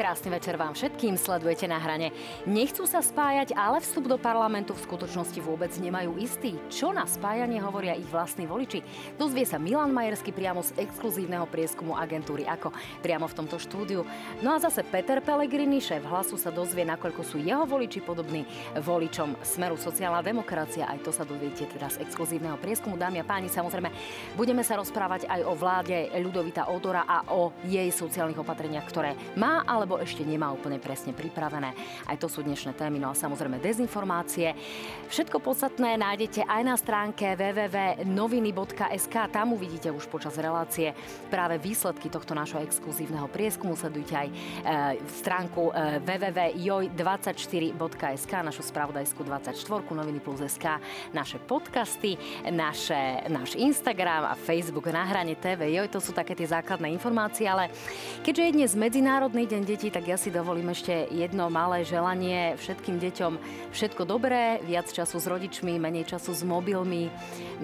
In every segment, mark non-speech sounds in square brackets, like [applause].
Krásny večer vám všetkým, sledujete na hrane. Nechcú sa spájať, ale vstup do parlamentu v skutočnosti vôbec nemajú istý. Čo na spájanie hovoria ich vlastní voliči? Dozvie sa Milan Majersky priamo z exkluzívneho prieskumu agentúry Ako priamo v tomto štúdiu. No a zase Peter Pellegrini, šéf hlasu, sa dozvie, nakoľko sú jeho voliči podobní voličom Smeru sociálna demokracia. Aj to sa dozviete teda z exkluzívneho prieskumu. Dámy a páni, samozrejme, budeme sa rozprávať aj o vláde Ľudovita Odora a o jej sociálnych opatreniach, ktoré má, ale alebo ešte nemá úplne presne pripravené. Aj to sú dnešné témy, no a samozrejme dezinformácie. Všetko podstatné nájdete aj na stránke www.noviny.sk. Tam uvidíte už počas relácie práve výsledky tohto nášho exkluzívneho prieskumu. Sledujte aj e, stránku e, www.joj24.sk, našu spravodajskú 24, noviny plus SK, naše podcasty, naše, náš Instagram a Facebook na hrane TV. Joj, to sú také tie základné informácie, ale keďže je dnes Medzinárodný deň detí, tak ja si dovolím ešte jedno malé želanie všetkým deťom. Všetko dobré, viac času s rodičmi, menej času s mobilmi.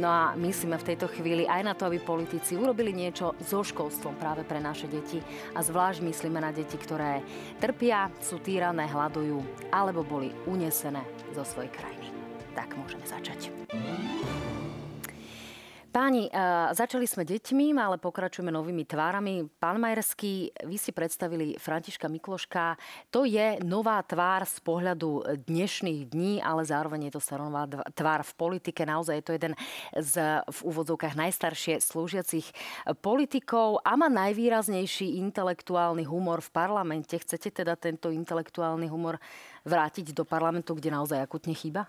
No a myslíme v tejto chvíli aj na to, aby politici urobili niečo so školstvom práve pre naše deti. A zvlášť myslíme na deti, ktoré trpia, sú týrané, hľadujú alebo boli unesené zo svojej krajiny. Tak môžeme začať. Páni, začali sme deťmi, ale pokračujeme novými tvárami. Pán Majerský, vy si predstavili Františka Mikloška. To je nová tvár z pohľadu dnešných dní, ale zároveň je to staronová tvár v politike. Naozaj je to jeden z v úvodzovkách najstaršie slúžiacich politikov a má najvýraznejší intelektuálny humor v parlamente. Chcete teda tento intelektuálny humor vrátiť do parlamentu, kde naozaj akutne chýba?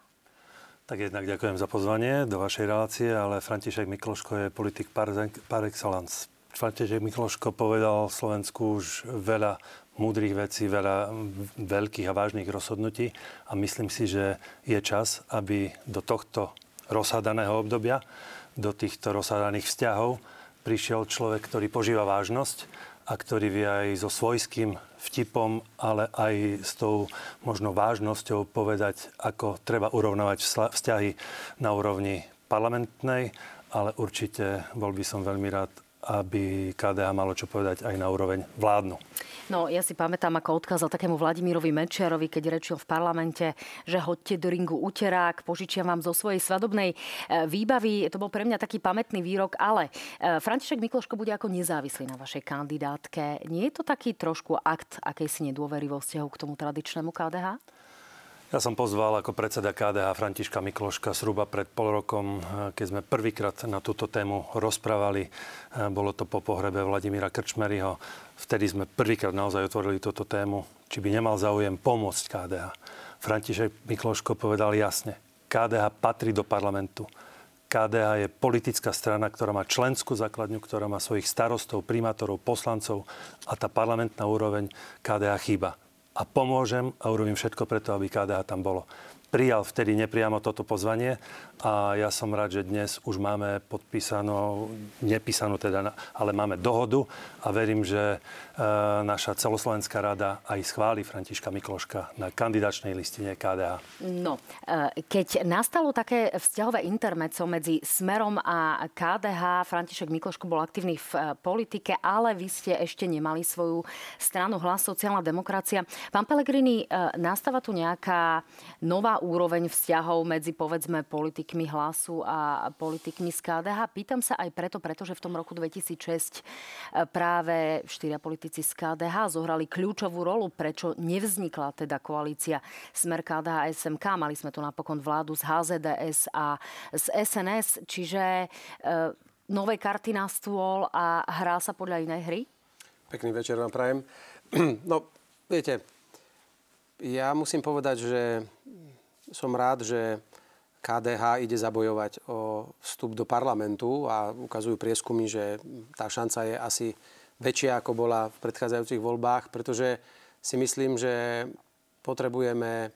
Tak jednak ďakujem za pozvanie do vašej relácie, ale František Mikloško je politik par, par excellence. František Mikloško povedal Slovensku už veľa múdrych vecí, veľa veľkých a vážnych rozhodnutí a myslím si, že je čas, aby do tohto rozhádaného obdobia, do týchto rozhádaných vzťahov prišiel človek, ktorý požíva vážnosť a ktorý vie aj so svojským vtipom, ale aj s tou možno vážnosťou povedať, ako treba urovnávať vzťahy na úrovni parlamentnej, ale určite bol by som veľmi rád, aby KDH malo čo povedať aj na úroveň vládnu. No, ja si pamätám, ako odkázal takému Vladimírovi Mečiarovi, keď rečil v parlamente, že hoďte do ringu uterák, požičiam vám zo svojej svadobnej e, výbavy. To bol pre mňa taký pamätný výrok, ale e, František Mikloško bude ako nezávislý na vašej kandidátke. Nie je to taký trošku akt akejsi nedôvery vo k tomu tradičnému KDH? Ja som pozval ako predseda KDH Františka Mikloška zhruba pred pol rokom, e, keď sme prvýkrát na túto tému rozprávali. Bolo to po pohrebe Vladimíra Krčmeryho Vtedy sme prvýkrát naozaj otvorili túto tému, či by nemal záujem pomôcť KDH. František Mikloško povedal jasne, KDH patrí do parlamentu. KDH je politická strana, ktorá má členskú základňu, ktorá má svojich starostov, primátorov, poslancov a tá parlamentná úroveň KDH chýba. A pomôžem a urobím všetko preto, aby KDH tam bolo prijal vtedy nepriamo toto pozvanie a ja som rád, že dnes už máme podpísanú, nepísanú teda, ale máme dohodu a verím, že e, naša celoslovenská rada aj schváli Františka Mikloška na kandidačnej listine KDH. No, e, keď nastalo také vzťahové intermeco medzi Smerom a KDH, František Mikloško bol aktívny v e, politike, ale vy ste ešte nemali svoju stranu Hlas sociálna demokracia. Pán Pellegrini, nastáva tu nejaká nová úroveň vzťahov medzi povedzme politikmi hlasu a politikmi z KDH. Pýtam sa aj preto, pretože v tom roku 2006 e, práve štyria politici z KDH zohrali kľúčovú rolu, prečo nevznikla teda koalícia Smer KDH a SMK. Mali sme tu napokon vládu z HZDS a z SNS, čiže e, nové karty na stôl a hrá sa podľa inej hry? Pekný večer vám prajem. [clears throat] No, viete, ja musím povedať, že som rád, že KDH ide zabojovať o vstup do parlamentu a ukazujú prieskumy, že tá šanca je asi väčšia, ako bola v predchádzajúcich voľbách, pretože si myslím, že potrebujeme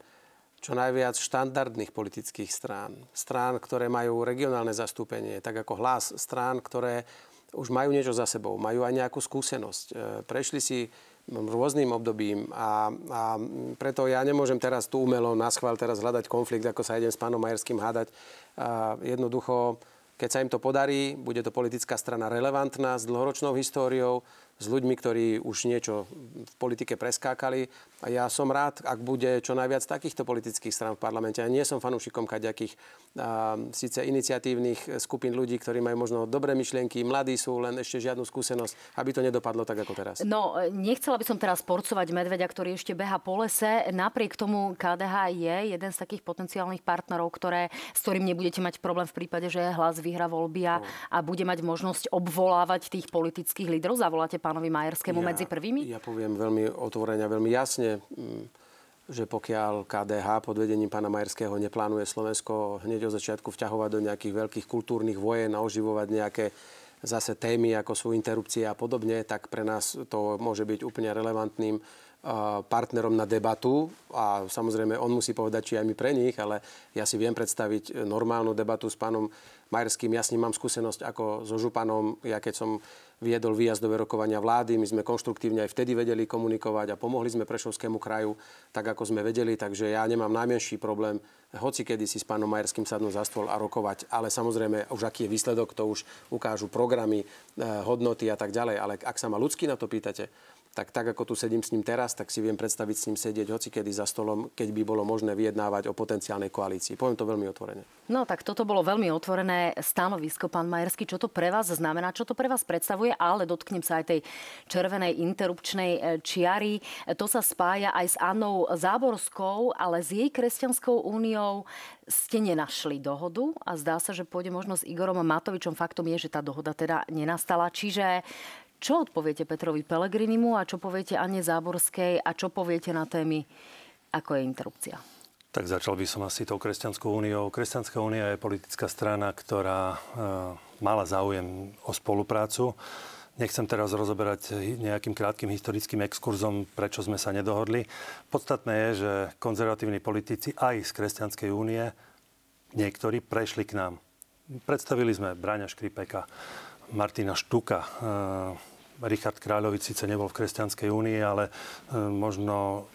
čo najviac štandardných politických strán. Strán, ktoré majú regionálne zastúpenie, tak ako hlas strán, ktoré už majú niečo za sebou, majú aj nejakú skúsenosť. E, prešli si rôznym obdobím a, a preto ja nemôžem teraz tu umelo na schvál teraz hľadať konflikt, ako sa idem s pánom Majerským hádať. A jednoducho, keď sa im to podarí, bude to politická strana relevantná s dlhoročnou históriou, s ľuďmi, ktorí už niečo v politike preskákali. A ja som rád, ak bude čo najviac takýchto politických strán v parlamente. Ja nie som fanúšikom kaďakých síce iniciatívnych skupín ľudí, ktorí majú možno dobré myšlienky, mladí sú, len ešte žiadnu skúsenosť, aby to nedopadlo tak ako teraz. No, nechcela by som teraz porcovať medveďa, ktorý ešte beha po lese. Napriek tomu KDH je jeden z takých potenciálnych partnerov, ktoré, s ktorým nebudete mať problém v prípade, že hlas vyhra voľby a, no. a bude mať možnosť obvolávať tých politických lídrov. Zavoláte pánovi Majerskému ja, medzi prvými? Ja poviem veľmi otvorene, veľmi jasne Mm, že pokiaľ KDH pod vedením pána Majerského neplánuje Slovensko hneď od začiatku vťahovať do nejakých veľkých kultúrnych vojen a oživovať nejaké zase témy, ako sú interrupcie a podobne, tak pre nás to môže byť úplne relevantným partnerom na debatu a samozrejme on musí povedať, či aj my pre nich, ale ja si viem predstaviť normálnu debatu s pánom Majerským. Ja s ním mám skúsenosť ako so Županom. Ja keď som viedol výjazdové rokovania vlády. My sme konštruktívne aj vtedy vedeli komunikovať a pomohli sme Prešovskému kraju tak, ako sme vedeli. Takže ja nemám najmenší problém hoci kedy si s pánom Majerským sadnúť za stôl a rokovať. Ale samozrejme, už aký je výsledok, to už ukážu programy, eh, hodnoty a tak ďalej. Ale ak sa ma ľudsky na to pýtate, tak tak ako tu sedím s ním teraz, tak si viem predstaviť s ním sedieť hocikedy za stolom, keď by bolo možné vyjednávať o potenciálnej koalícii. Poviem to veľmi otvorene. No tak toto bolo veľmi otvorené stanovisko, pán Majersky. Čo to pre vás znamená, čo to pre vás predstavuje, ale dotknem sa aj tej červenej interrupčnej e, čiary. To sa spája aj s Annou Záborskou, ale s jej kresťanskou úniou ste nenašli dohodu a zdá sa, že pôjde možno s Igorom Matovičom. Faktom je, že tá dohoda teda nenastala. Čiže čo odpoviete Petrovi Pelegrinimu a čo poviete Anne Záborskej a čo poviete na témy, ako je interrupcia? Tak začal by som asi tou Kresťanskou úniou. Kresťanská únia je politická strana, ktorá e, mala záujem o spoluprácu. Nechcem teraz rozoberať nejakým krátkým historickým exkurzom, prečo sme sa nedohodli. Podstatné je, že konzervatívni politici aj z Kresťanskej únie, niektorí prešli k nám. Predstavili sme Bráňa Škripeka, Martina Štuka, e, Richard Kráľovič síce nebol v Kresťanskej únii, ale e, možno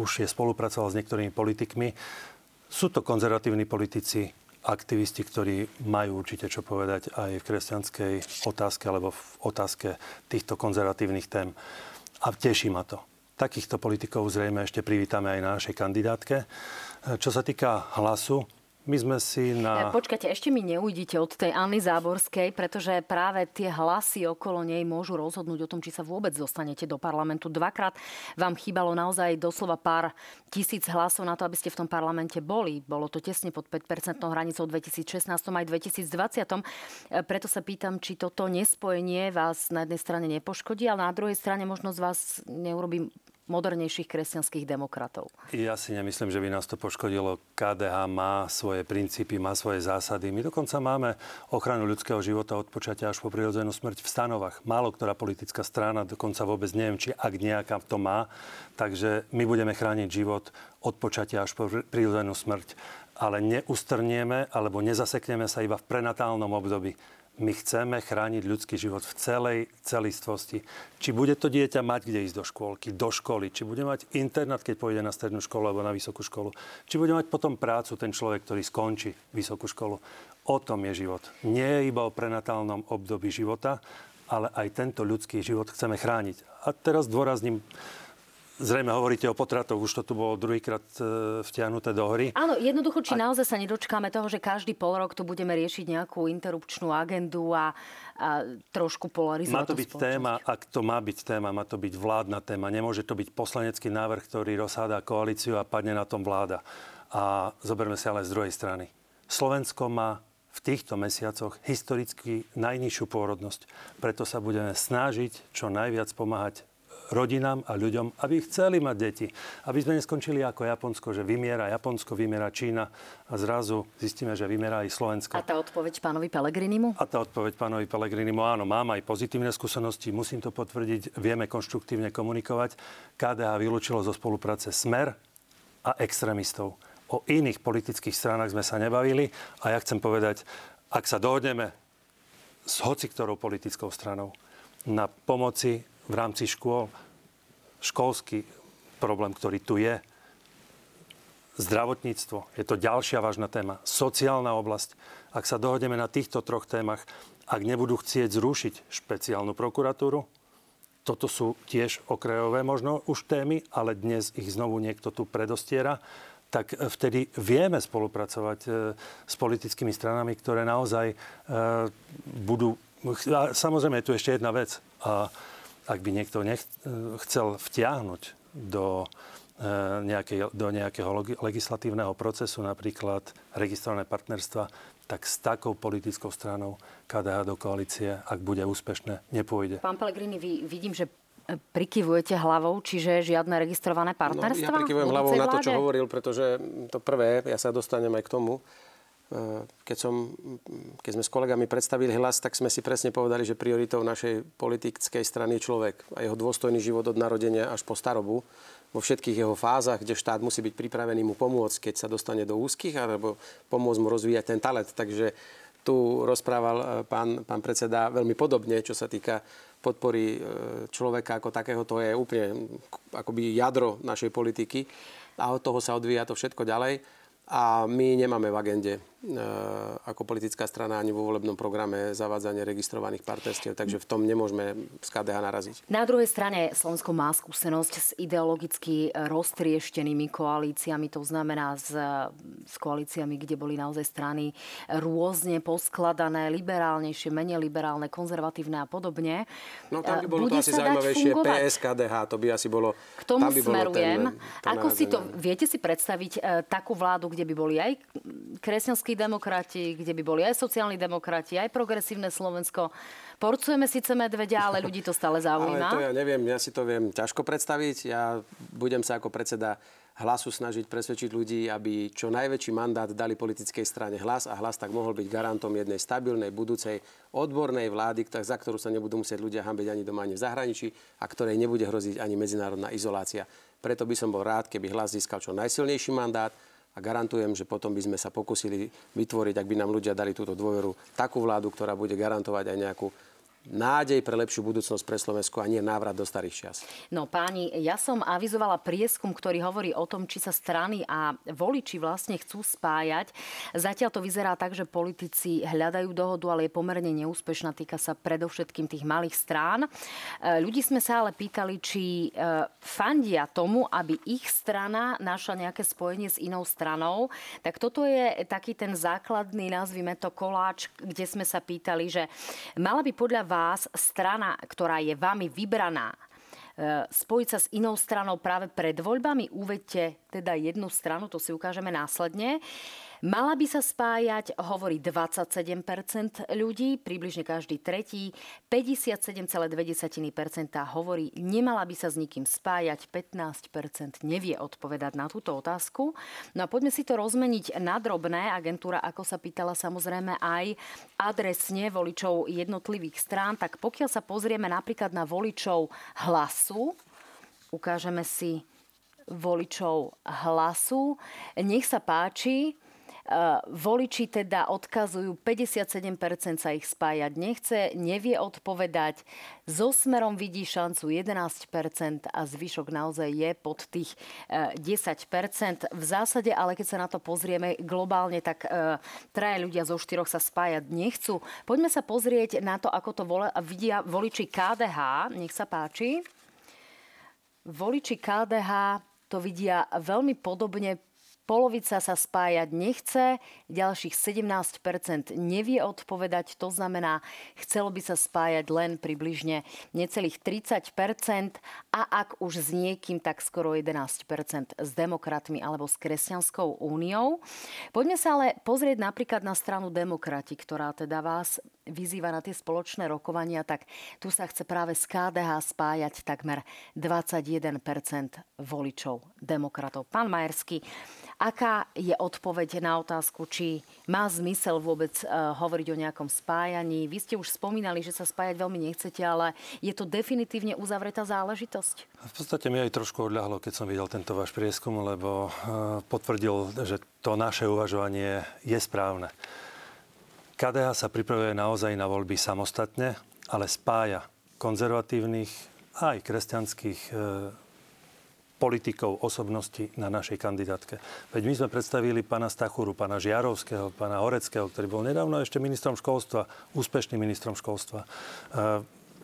už je spolupracoval s niektorými politikmi. Sú to konzervatívni politici, aktivisti, ktorí majú určite čo povedať aj v kresťanskej otázke alebo v otázke týchto konzervatívnych tém. A teší ma to. Takýchto politikov zrejme ešte privítame aj na našej kandidátke. E, čo sa týka hlasu, my sme si na... E, počkajte, ešte mi neujdite od tej Anny Záborskej, pretože práve tie hlasy okolo nej môžu rozhodnúť o tom, či sa vôbec dostanete do parlamentu. Dvakrát vám chýbalo naozaj doslova pár tisíc hlasov na to, aby ste v tom parlamente boli. Bolo to tesne pod 5% hranicou v 2016 aj 2020. E, preto sa pýtam, či toto nespojenie vás na jednej strane nepoškodí, ale na druhej strane možno z vás neurobí modernejších kresťanských demokratov. Ja si nemyslím, že by nás to poškodilo. KDH má svoje princípy, má svoje zásady. My dokonca máme ochranu ľudského života od počatia až po prirodzenú smrť v stanovách. Málo ktorá politická strana, dokonca vôbec neviem, či ak nejaká to má. Takže my budeme chrániť život od počatia až po prirodzenú smrť. Ale neustrnieme alebo nezasekneme sa iba v prenatálnom období my chceme chrániť ľudský život v celej celistvosti. Či bude to dieťa mať kde ísť do škôlky, do školy, či bude mať internát, keď pôjde na strednú školu alebo na vysokú školu, či bude mať potom prácu ten človek, ktorý skončí vysokú školu. O tom je život. Nie je iba o prenatálnom období života, ale aj tento ľudský život chceme chrániť. A teraz dôrazním Zrejme hovoríte o potratoch, už to tu bolo druhýkrát e, vtiahnuté do hry. Áno, jednoducho, či a... naozaj sa nedočkáme toho, že každý pol rok tu budeme riešiť nejakú interrupčnú agendu a, a trošku polarizovať Má to byť téma, ak to má byť téma, má to byť vládna téma. Nemôže to byť poslanecký návrh, ktorý rozhádá koalíciu a padne na tom vláda. A zoberme si ale z druhej strany. Slovensko má v týchto mesiacoch historicky najnižšiu pôrodnosť. Preto sa budeme snažiť čo najviac pomáhať rodinám a ľuďom, aby chceli mať deti. Aby sme neskončili ako Japonsko, že vymiera Japonsko, vymiera Čína a zrazu zistíme, že vymiera aj Slovensko. A tá odpoveď pánovi Pelegrinimu? A tá odpoveď pánovi Pelegrinimu, áno, mám aj pozitívne skúsenosti, musím to potvrdiť, vieme konštruktívne komunikovať. KDH vylúčilo zo spolupráce Smer a extrémistov. O iných politických stranách sme sa nebavili a ja chcem povedať, ak sa dohodneme s hoci ktorou politickou stranou na pomoci v rámci škôl, školský problém, ktorý tu je, zdravotníctvo, je to ďalšia vážna téma, sociálna oblasť. Ak sa dohodneme na týchto troch témach, ak nebudú chcieť zrušiť špeciálnu prokuratúru, toto sú tiež okrajové možno už témy, ale dnes ich znovu niekto tu predostiera tak vtedy vieme spolupracovať e, s politickými stranami, ktoré naozaj e, budú... Samozrejme, je tu ešte jedna vec. A ak by niekto nech, chcel vtiahnuť do, nejakej, do nejakého legislatívneho procesu, napríklad registrované partnerstva, tak s takou politickou stranou KDH do koalície, ak bude úspešné, nepôjde. Pán Pellegrini, vy vidím, že prikyvujete hlavou, čiže žiadne registrované partnerstva? No, ja prikyvujem hlavou na to, čo hovoril, pretože to prvé, ja sa dostanem aj k tomu, e, keď, som, keď sme s kolegami predstavili hlas, tak sme si presne povedali, že prioritou našej politickej strany je človek a jeho dôstojný život od narodenia až po starobu vo všetkých jeho fázach, kde štát musí byť pripravený mu pomôcť, keď sa dostane do úzkých, alebo pomôcť mu rozvíjať ten talent. Takže tu rozprával e, pán, pán predseda veľmi podobne, čo sa týka podpory e, človeka ako takého. To je úplne akoby jadro našej politiky a od toho sa odvíja to všetko ďalej. A my nemáme v agende ako politická strana ani vo volebnom programe zavádzanie registrovaných partnerstiev, takže v tom nemôžeme z KDH naraziť. Na druhej strane Slovensko má skúsenosť s ideologicky roztrieštenými koalíciami, to znamená s, s koalíciami, kde boli naozaj strany rôzne poskladané, liberálnejšie, menej liberálne, konzervatívne a podobne. No tam by bolo Bude to asi zaujímavejšie. PS, KDH, to by asi bolo... K tomu by smerujem. Bolo ten, ten Ako si to, viete si predstaviť e, takú vládu, kde kde by boli aj kresťanskí demokrati, kde by boli aj sociálni demokrati, aj progresívne Slovensko. Porcujeme síce medvedia, ale [laughs] ľudí to stále zaujíma. ale to ja neviem, ja si to viem ťažko predstaviť. Ja budem sa ako predseda hlasu snažiť presvedčiť ľudí, aby čo najväčší mandát dali politickej strane hlas a hlas tak mohol byť garantom jednej stabilnej, budúcej, odbornej vlády, za ktorú sa nebudú musieť ľudia hambiť ani doma, ani v zahraničí a ktorej nebude hroziť ani medzinárodná izolácia. Preto by som bol rád, keby hlas získal čo najsilnejší mandát, a garantujem, že potom by sme sa pokusili vytvoriť, ak by nám ľudia dali túto dôveru, takú vládu, ktorá bude garantovať aj nejakú nádej pre lepšiu budúcnosť pre Slovensko a nie návrat do starých čias. No páni, ja som avizovala prieskum, ktorý hovorí o tom, či sa strany a voliči vlastne chcú spájať. Zatiaľ to vyzerá tak, že politici hľadajú dohodu, ale je pomerne neúspešná. Týka sa predovšetkým tých malých strán. E, ľudí sme sa ale pýtali, či e, fandia tomu, aby ich strana našla nejaké spojenie s inou stranou. Tak toto je taký ten základný, nazvime to koláč, kde sme sa pýtali, že mala by podľa vás strana, ktorá je vami vybraná, e, spojiť sa s inou stranou práve pred voľbami? Uvedte teda jednu stranu, to si ukážeme následne. Mala by sa spájať, hovorí 27% ľudí, približne každý tretí. 57,2% hovorí, nemala by sa s nikým spájať. 15% nevie odpovedať na túto otázku. No a poďme si to rozmeniť na drobné. Agentúra, ako sa pýtala samozrejme aj adresne voličov jednotlivých strán. Tak pokiaľ sa pozrieme napríklad na voličov hlasu, ukážeme si voličov hlasu. Nech sa páči, voliči teda odkazujú, 57% sa ich spájať nechce, nevie odpovedať. So smerom vidí šancu 11% a zvyšok naozaj je pod tých 10%. Eh, v zásade, ale keď sa na to pozrieme globálne, tak eh, traje ľudia zo štyroch sa spájať nechcú. Poďme sa pozrieť na to, ako to vidia voliči KDH. Nech sa páči. Voliči KDH to vidia veľmi podobne Polovica sa spájať nechce, ďalších 17% nevie odpovedať, to znamená, chcelo by sa spájať len približne necelých 30% a ak už s niekým, tak skoro 11% s demokratmi alebo s Kresťanskou úniou. Poďme sa ale pozrieť napríklad na stranu demokrati, ktorá teda vás vyzýva na tie spoločné rokovania, tak tu sa chce práve z KDH spájať takmer 21% voličov demokratov. Pán Majerský, Aká je odpoveď na otázku, či má zmysel vôbec uh, hovoriť o nejakom spájaní? Vy ste už spomínali, že sa spájať veľmi nechcete, ale je to definitívne uzavretá záležitosť? V podstate mi aj trošku odľahlo, keď som videl tento váš prieskum, lebo uh, potvrdil, že to naše uvažovanie je správne. KDH sa pripravuje naozaj na voľby samostatne, ale spája konzervatívnych aj kresťanských uh, politikov, osobnosti na našej kandidátke. Veď my sme predstavili pána Stachuru, pána Žiarovského, pána Horeckého, ktorý bol nedávno ešte ministrom školstva, úspešným ministrom školstva.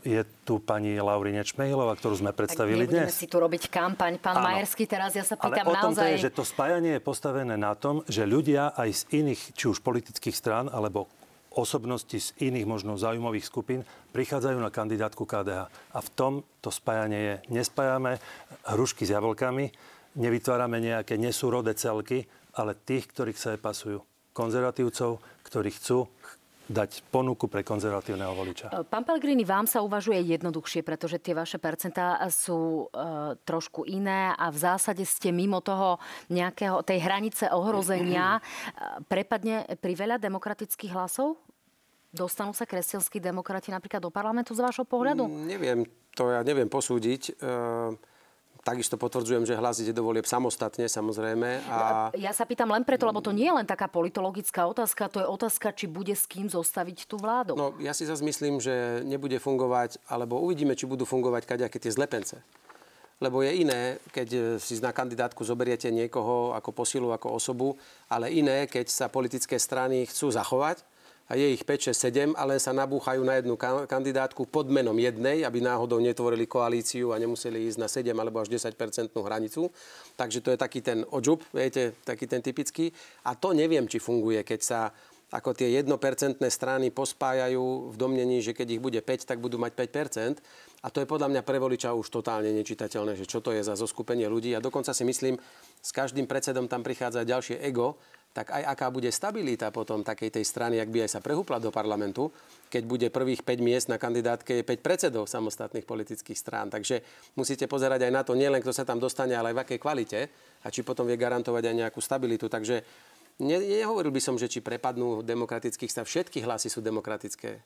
je tu pani Lauri Nečmejlová, ktorú sme predstavili tak dnes. si tu robiť kampaň. Pán Áno. Majerský, teraz ja sa pýtam Ale o tom naozaj... to je, že to spájanie je postavené na tom, že ľudia aj z iných, či už politických strán, alebo osobnosti z iných možno zaujímavých skupín prichádzajú na kandidátku KDH. A v tom to spájanie je. Nespájame hrušky s jablkami, nevytvárame nejaké nesúrodé celky, ale tých, ktorých sa pasujú. Konzervatívcov, ktorí chcú dať ponuku pre konzervatívneho voliča. E, pán Pellegrini, vám sa uvažuje jednoduchšie, pretože tie vaše percentá sú e, trošku iné a v zásade ste mimo toho nejakého, tej hranice ohrozenia. E, prepadne pri veľa demokratických hlasov? Dostanú sa kresťanskí demokrati napríklad do parlamentu z vášho pohľadu? Mm, neviem, to ja neviem posúdiť. E- Takisto potvrdzujem, že hlas ide do volieb samostatne, samozrejme. A... Ja sa pýtam len preto, lebo to nie je len taká politologická otázka, to je otázka, či bude s kým zostaviť tú vládu. No, ja si zase myslím, že nebude fungovať, alebo uvidíme, či budú fungovať kaďaké tie zlepence. Lebo je iné, keď si na kandidátku zoberiete niekoho ako posilu, ako osobu, ale iné, keď sa politické strany chcú zachovať a je ich 5, 6, 7, ale sa nabúchajú na jednu kandidátku pod menom jednej, aby náhodou netvorili koalíciu a nemuseli ísť na 7 alebo až 10% hranicu. Takže to je taký ten odžup, viete, taký ten typický. A to neviem, či funguje, keď sa ako tie jednopercentné strany pospájajú v domnení, že keď ich bude 5, tak budú mať 5% A to je podľa mňa pre voliča už totálne nečitateľné, že čo to je za zoskupenie ľudí. A dokonca si myslím, s každým predsedom tam prichádza ďalšie ego, tak aj aká bude stabilita potom takej tej strany, ak by aj sa prehúpla do parlamentu, keď bude prvých 5 miest na kandidátke 5 predsedov samostatných politických strán. Takže musíte pozerať aj na to, nielen kto sa tam dostane, ale aj v akej kvalite a či potom vie garantovať aj nejakú stabilitu. Takže ne, nehovoril by som, že či prepadnú demokratických stav. Všetky hlasy sú demokratické.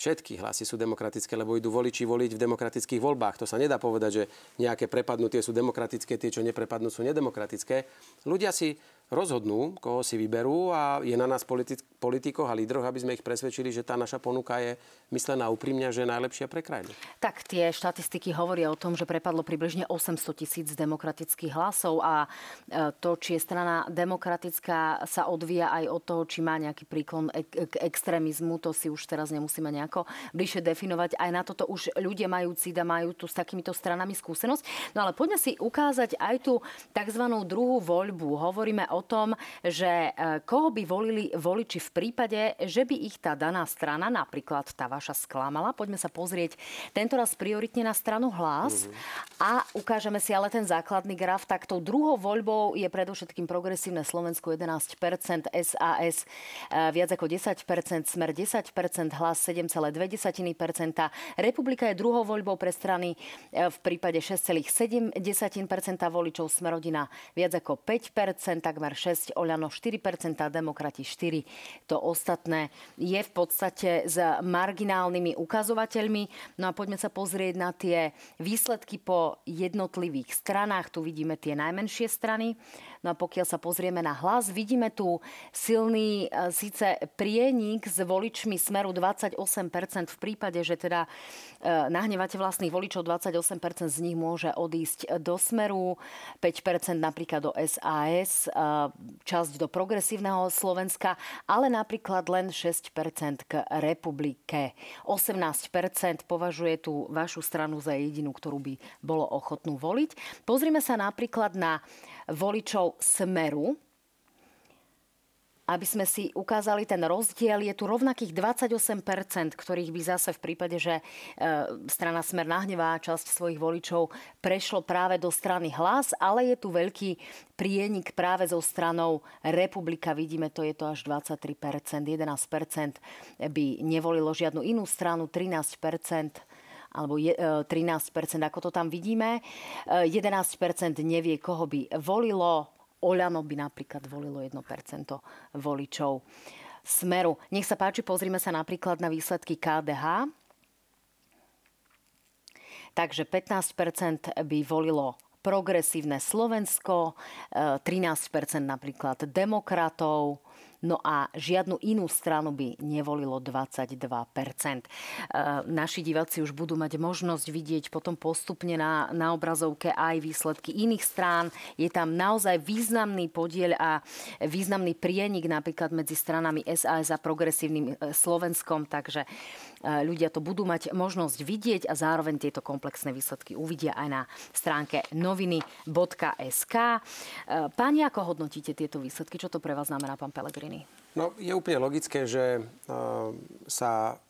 Všetky hlasy sú demokratické, lebo idú voliči voliť v demokratických voľbách. To sa nedá povedať, že nejaké prepadnutie sú demokratické, tie, čo neprepadnú, sú nedemokratické. Ľudia si rozhodnú, koho si vyberú a je na nás politik- politikoch a lídroch, aby sme ich presvedčili, že tá naša ponuka je myslená úprimne, že je najlepšia pre krajinu. Tak tie štatistiky hovoria o tom, že prepadlo približne 800 tisíc demokratických hlasov a e, to, či je strana demokratická, sa odvíja aj od toho, či má nejaký príklon k extrémizmu. To si už teraz nemusíme nejako bližšie definovať. Aj na toto už ľudia majú cít a majú tu s takýmito stranami skúsenosť. No ale poďme si ukázať aj tú tzv. druhú voľbu. Hovoríme o o tom, že e, koho by volili voliči v prípade, že by ich tá daná strana, napríklad tá vaša sklamala. Poďme sa pozrieť tento raz prioritne na stranu hlas mm-hmm. a ukážeme si ale ten základný graf. Tak tou druhou voľbou je predovšetkým progresívne Slovensko 11%, SAS e, viac ako 10%, Smer 10%, hlas 7,2%, Republika je druhou voľbou pre strany e, v prípade 6,7% voličov, Smerodina viac ako 5%, takmer Smer 6, Oľano 4%, Demokrati 4. To ostatné je v podstate s marginálnymi ukazovateľmi. No a poďme sa pozrieť na tie výsledky po jednotlivých stranách. Tu vidíme tie najmenšie strany. No a pokiaľ sa pozrieme na hlas, vidíme tu silný e, síce prienik s voličmi smeru 28% v prípade, že teda e, nahnevate vlastných voličov, 28% z nich môže odísť do smeru, 5% napríklad do SAS, e, časť do progresívneho Slovenska, ale napríklad len 6% k republike. 18% považuje tú vašu stranu za jedinú, ktorú by bolo ochotnú voliť. Pozrime sa napríklad na voličov Smeru, aby sme si ukázali ten rozdiel, je tu rovnakých 28%, ktorých by zase v prípade, že e, strana Smer nahnevá časť svojich voličov prešlo práve do strany hlas, ale je tu veľký prienik práve zo stranou Republika. Vidíme, to je to až 23%, 11% by nevolilo žiadnu inú stranu, 13% alebo 13%, e, ako to tam vidíme. 11% e, nevie, koho by volilo. Oľano by napríklad volilo 1% voličov Smeru. Nech sa páči, pozrime sa napríklad na výsledky KDH. Takže 15% by volilo progresívne Slovensko, 13% e, napríklad demokratov, no a žiadnu inú stranu by nevolilo 22 e, Naši diváci už budú mať možnosť vidieť potom postupne na, na obrazovke aj výsledky iných strán. Je tam naozaj významný podiel a významný prienik napríklad medzi stranami SAS a progresívnym e, Slovenskom, takže ľudia to budú mať možnosť vidieť a zároveň tieto komplexné výsledky uvidia aj na stránke noviny.sk. E, páni, ako hodnotíte tieto výsledky? Čo to pre vás znamená, pán Pellegrini? No, je úplne logické, že e, sa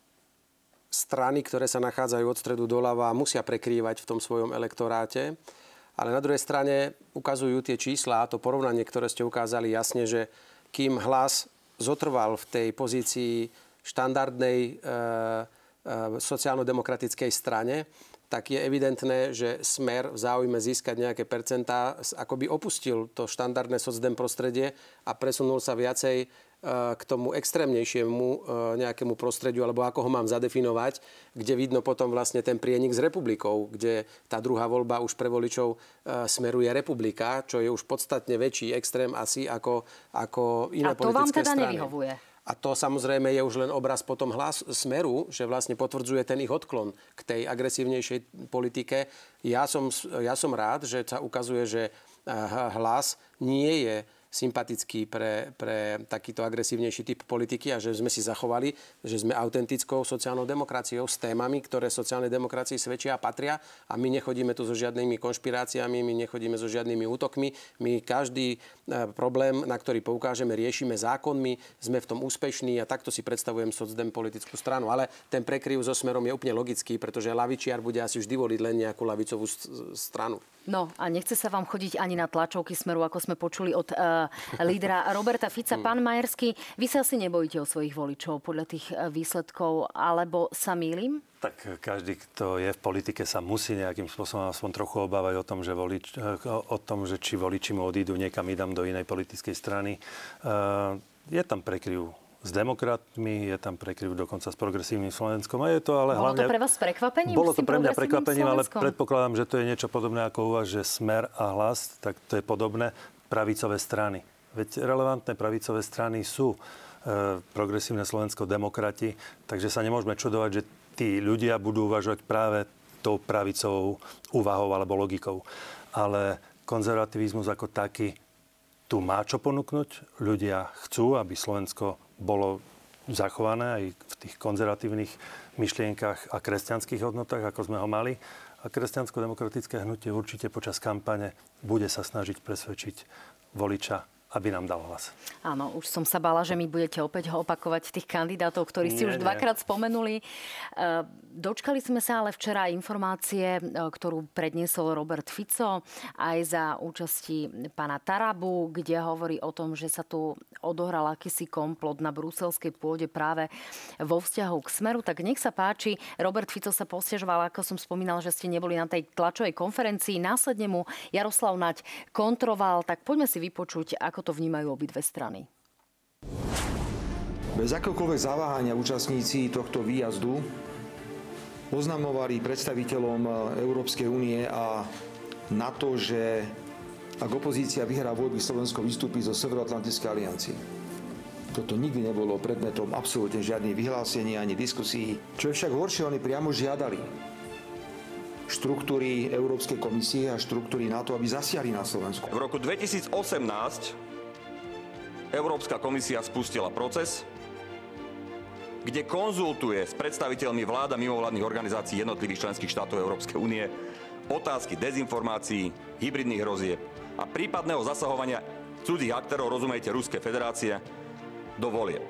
strany, ktoré sa nachádzajú od stredu doľava, musia prekrývať v tom svojom elektoráte. Ale na druhej strane ukazujú tie čísla a to porovnanie, ktoré ste ukázali jasne, že kým hlas zotrval v tej pozícii štandardnej e, e, sociálno-demokratickej strane, tak je evidentné, že smer v záujme získať nejaké percentá akoby opustil to štandardné socdem prostredie a presunul sa viacej e, k tomu extrémnejšiemu nejakému prostrediu, alebo ako ho mám zadefinovať, kde vidno potom vlastne ten prienik s republikou, kde tá druhá voľba už pre voličov smeruje republika, čo je už podstatne väčší extrém asi ako, ako iné a to vám teda strany. nevyhovuje? A to samozrejme je už len obraz potom hlas smeru, že vlastne potvrdzuje ten ich odklon k tej agresívnejšej politike. Ja som, ja som rád, že sa ukazuje, že hlas nie je sympatický pre, pre takýto agresívnejší typ politiky a že sme si zachovali, že sme autentickou sociálnou demokraciou s témami, ktoré sociálnej demokracii svedčia a patria a my nechodíme tu so žiadnymi konšpiráciami, my nechodíme so žiadnymi útokmi, my každý e, problém, na ktorý poukážeme, riešime zákonmi, sme v tom úspešní a takto si predstavujem socdem politickú stranu. Ale ten prekryv so smerom je úplne logický, pretože lavičiar bude asi vždy voliť len nejakú lavicovú stranu. No a nechce sa vám chodiť ani na tlačovky smeru, ako sme počuli od uh, lídra Roberta Fica. Hmm. Pán Majerský, vy sa asi nebojíte o svojich voličov podľa tých uh, výsledkov, alebo sa mýlim? Tak každý, kto je v politike, sa musí nejakým spôsobom aspoň trochu obávať o tom, že, volič, e, o tom, že či voliči mu odídu niekam idám do inej politickej strany. Je tam prekryv s demokratmi, je tam prekryv dokonca s progresívnym Slovenskom. A je to ale Bolo hlavne... to pre vás prekvapením? Bolo to pre mňa prekvapením, ale predpokladám, že to je niečo podobné ako u vás, že smer a hlas, tak to je podobné pravicové strany. Veď relevantné pravicové strany sú e, progresívne Slovensko demokrati, takže sa nemôžeme čudovať, že tí ľudia budú uvažovať práve tou pravicovou úvahou alebo logikou. Ale konzervativizmus ako taký tu má čo ponúknuť. Ľudia chcú, aby Slovensko bolo zachované aj v tých konzervatívnych myšlienkach a kresťanských hodnotách, ako sme ho mali. A kresťansko-demokratické hnutie určite počas kampane bude sa snažiť presvedčiť voliča aby nám dal hlas. Áno, už som sa bala, že mi budete opäť ho opakovať tých kandidátov, ktorí si už nie. dvakrát spomenuli. E, dočkali sme sa ale včera informácie, e, ktorú predniesol Robert Fico aj za účasti pána Tarabu, kde hovorí o tom, že sa tu odohral akýsi komplot na bruselskej pôde práve vo vzťahu k Smeru. Tak nech sa páči, Robert Fico sa posťažoval, ako som spomínal, že ste neboli na tej tlačovej konferencii. Následne mu Jaroslav Nať kontroval. Tak poďme si vypočuť, ako ako to vnímajú obidve strany? Bez akokoľvek zaváhania účastníci tohto výjazdu oznamovali predstaviteľom Európskej únie a na to, že ak opozícia vyhrá voľby, Slovensko vystúpi zo Severoatlantickej aliancie. Toto nikdy nebolo predmetom absolútne žiadnych vyhlásení ani diskusí. Čo je však horšie, oni priamo žiadali štruktúry Európskej komisie a štruktúry NATO, aby zasiahli na Slovensku. V roku 2018 Európska komisia spustila proces, kde konzultuje s predstaviteľmi vláda mimovládnych organizácií jednotlivých členských štátov Európskej únie otázky dezinformácií, hybridných hrozieb a prípadného zasahovania cudzích aktérov, rozumejte, Ruskej federácie, do volieb.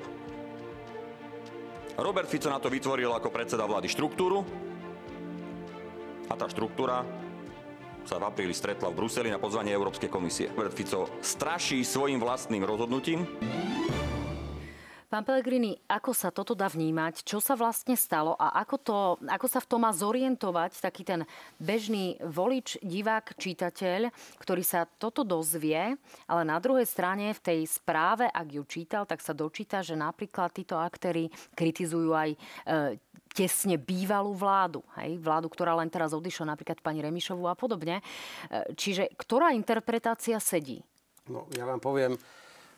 Robert Fico na to vytvoril ako predseda vlády štruktúru a tá štruktúra sa v apríli stretla v Bruseli na pozvanie Európskej komisie. Robert Fico straší svojim vlastným rozhodnutím. Pán Pellegrini, ako sa toto dá vnímať? Čo sa vlastne stalo a ako, to, ako sa v tom má zorientovať taký ten bežný volič, divák, čítateľ, ktorý sa toto dozvie, ale na druhej strane v tej správe, ak ju čítal, tak sa dočíta, že napríklad títo aktéry kritizujú aj e, tesne bývalú vládu. Hej? Vládu, ktorá len teraz odišla, napríklad pani Remišovú a podobne. E, čiže ktorá interpretácia sedí? No, ja vám poviem,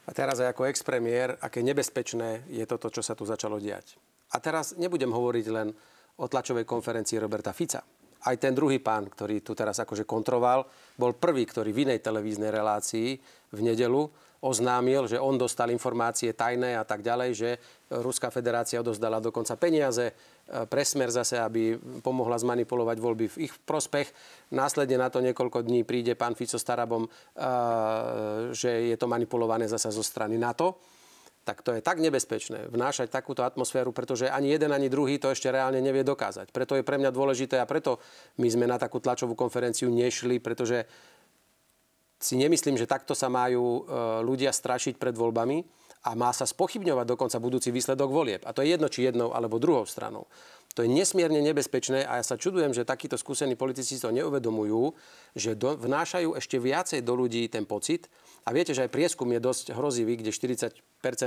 A teraz aj ako expremiér, aké nebezpečné je toto, čo sa tu začalo diať. A teraz nebudem hovoriť len o tlačovej konferencii Roberta Fica. Aj ten druhý pán, ktorý tu teraz akože kontroval, bol prvý, ktorý v inej televíznej relácii v nedelu oznámil, že on dostal informácie tajné a tak ďalej, že Ruská federácia odozdala dokonca peniaze e, pre smer zase, aby pomohla zmanipulovať voľby v ich prospech. Následne na to niekoľko dní príde pán Fico s Tarabom, e, že je to manipulované zase zo strany NATO tak to je tak nebezpečné vnášať takúto atmosféru, pretože ani jeden, ani druhý to ešte reálne nevie dokázať. Preto je pre mňa dôležité a preto my sme na takú tlačovú konferenciu nešli, pretože si nemyslím, že takto sa majú e, ľudia strašiť pred voľbami a má sa spochybňovať dokonca budúci výsledok volieb. A to je jedno, či jednou alebo druhou stranou. To je nesmierne nebezpečné a ja sa čudujem, že takíto skúsení politici to neuvedomujú, že do, vnášajú ešte viacej do ľudí ten pocit. A viete, že aj prieskum je dosť hrozivý, kde 40%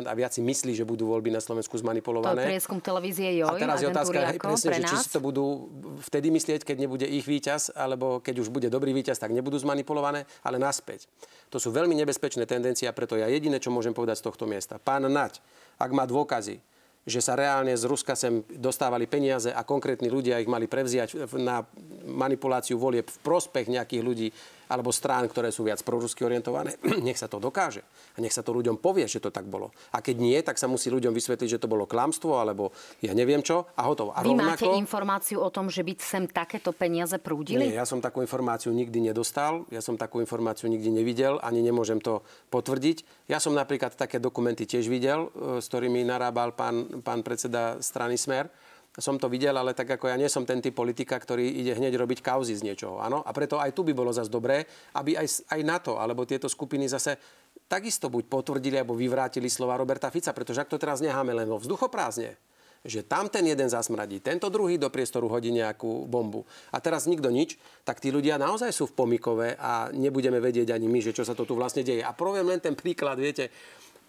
a viac si myslí, že budú voľby na Slovensku zmanipulované. To prieskum televízie JOJ. A teraz je otázka, hej, presne, že či si to budú vtedy myslieť, keď nebude ich víťaz, alebo keď už bude dobrý víťaz, tak nebudú zmanipulované, ale naspäť. To sú veľmi nebezpečné tendencie a preto ja jediné, čo môžem povedať z tohto miesta. Pán Nať, ak má dôkazy, že sa reálne z Ruska sem dostávali peniaze a konkrétni ľudia ich mali prevziať na manipuláciu volieb v prospech nejakých ľudí alebo strán, ktoré sú viac prorusky orientované, [clears throat] nech sa to dokáže. A nech sa to ľuďom povie, že to tak bolo. A keď nie, tak sa musí ľuďom vysvetliť, že to bolo klamstvo alebo ja neviem čo a hotovo. A Vy rovnako... máte informáciu o tom, že by sem takéto peniaze prúdili? Nie, ja som takú informáciu nikdy nedostal, ja som takú informáciu nikdy nevidel, ani nemôžem to potvrdiť. Ja som napríklad také dokumenty tiež videl, e, s ktorými narábal pán, pán predseda strany Smer som to videl, ale tak ako ja nie som ten typ politika, ktorý ide hneď robiť kauzy z niečoho. Áno? A preto aj tu by bolo zase dobré, aby aj, aj NATO alebo tieto skupiny zase takisto buď potvrdili alebo vyvrátili slova Roberta Fica, pretože ak to teraz necháme len vo vzduchoprázdne, že tam ten jeden zasmradí, tento druhý do priestoru hodí nejakú bombu a teraz nikto nič, tak tí ľudia naozaj sú v pomikove a nebudeme vedieť ani my, že čo sa to tu vlastne deje. A poviem len ten príklad, viete,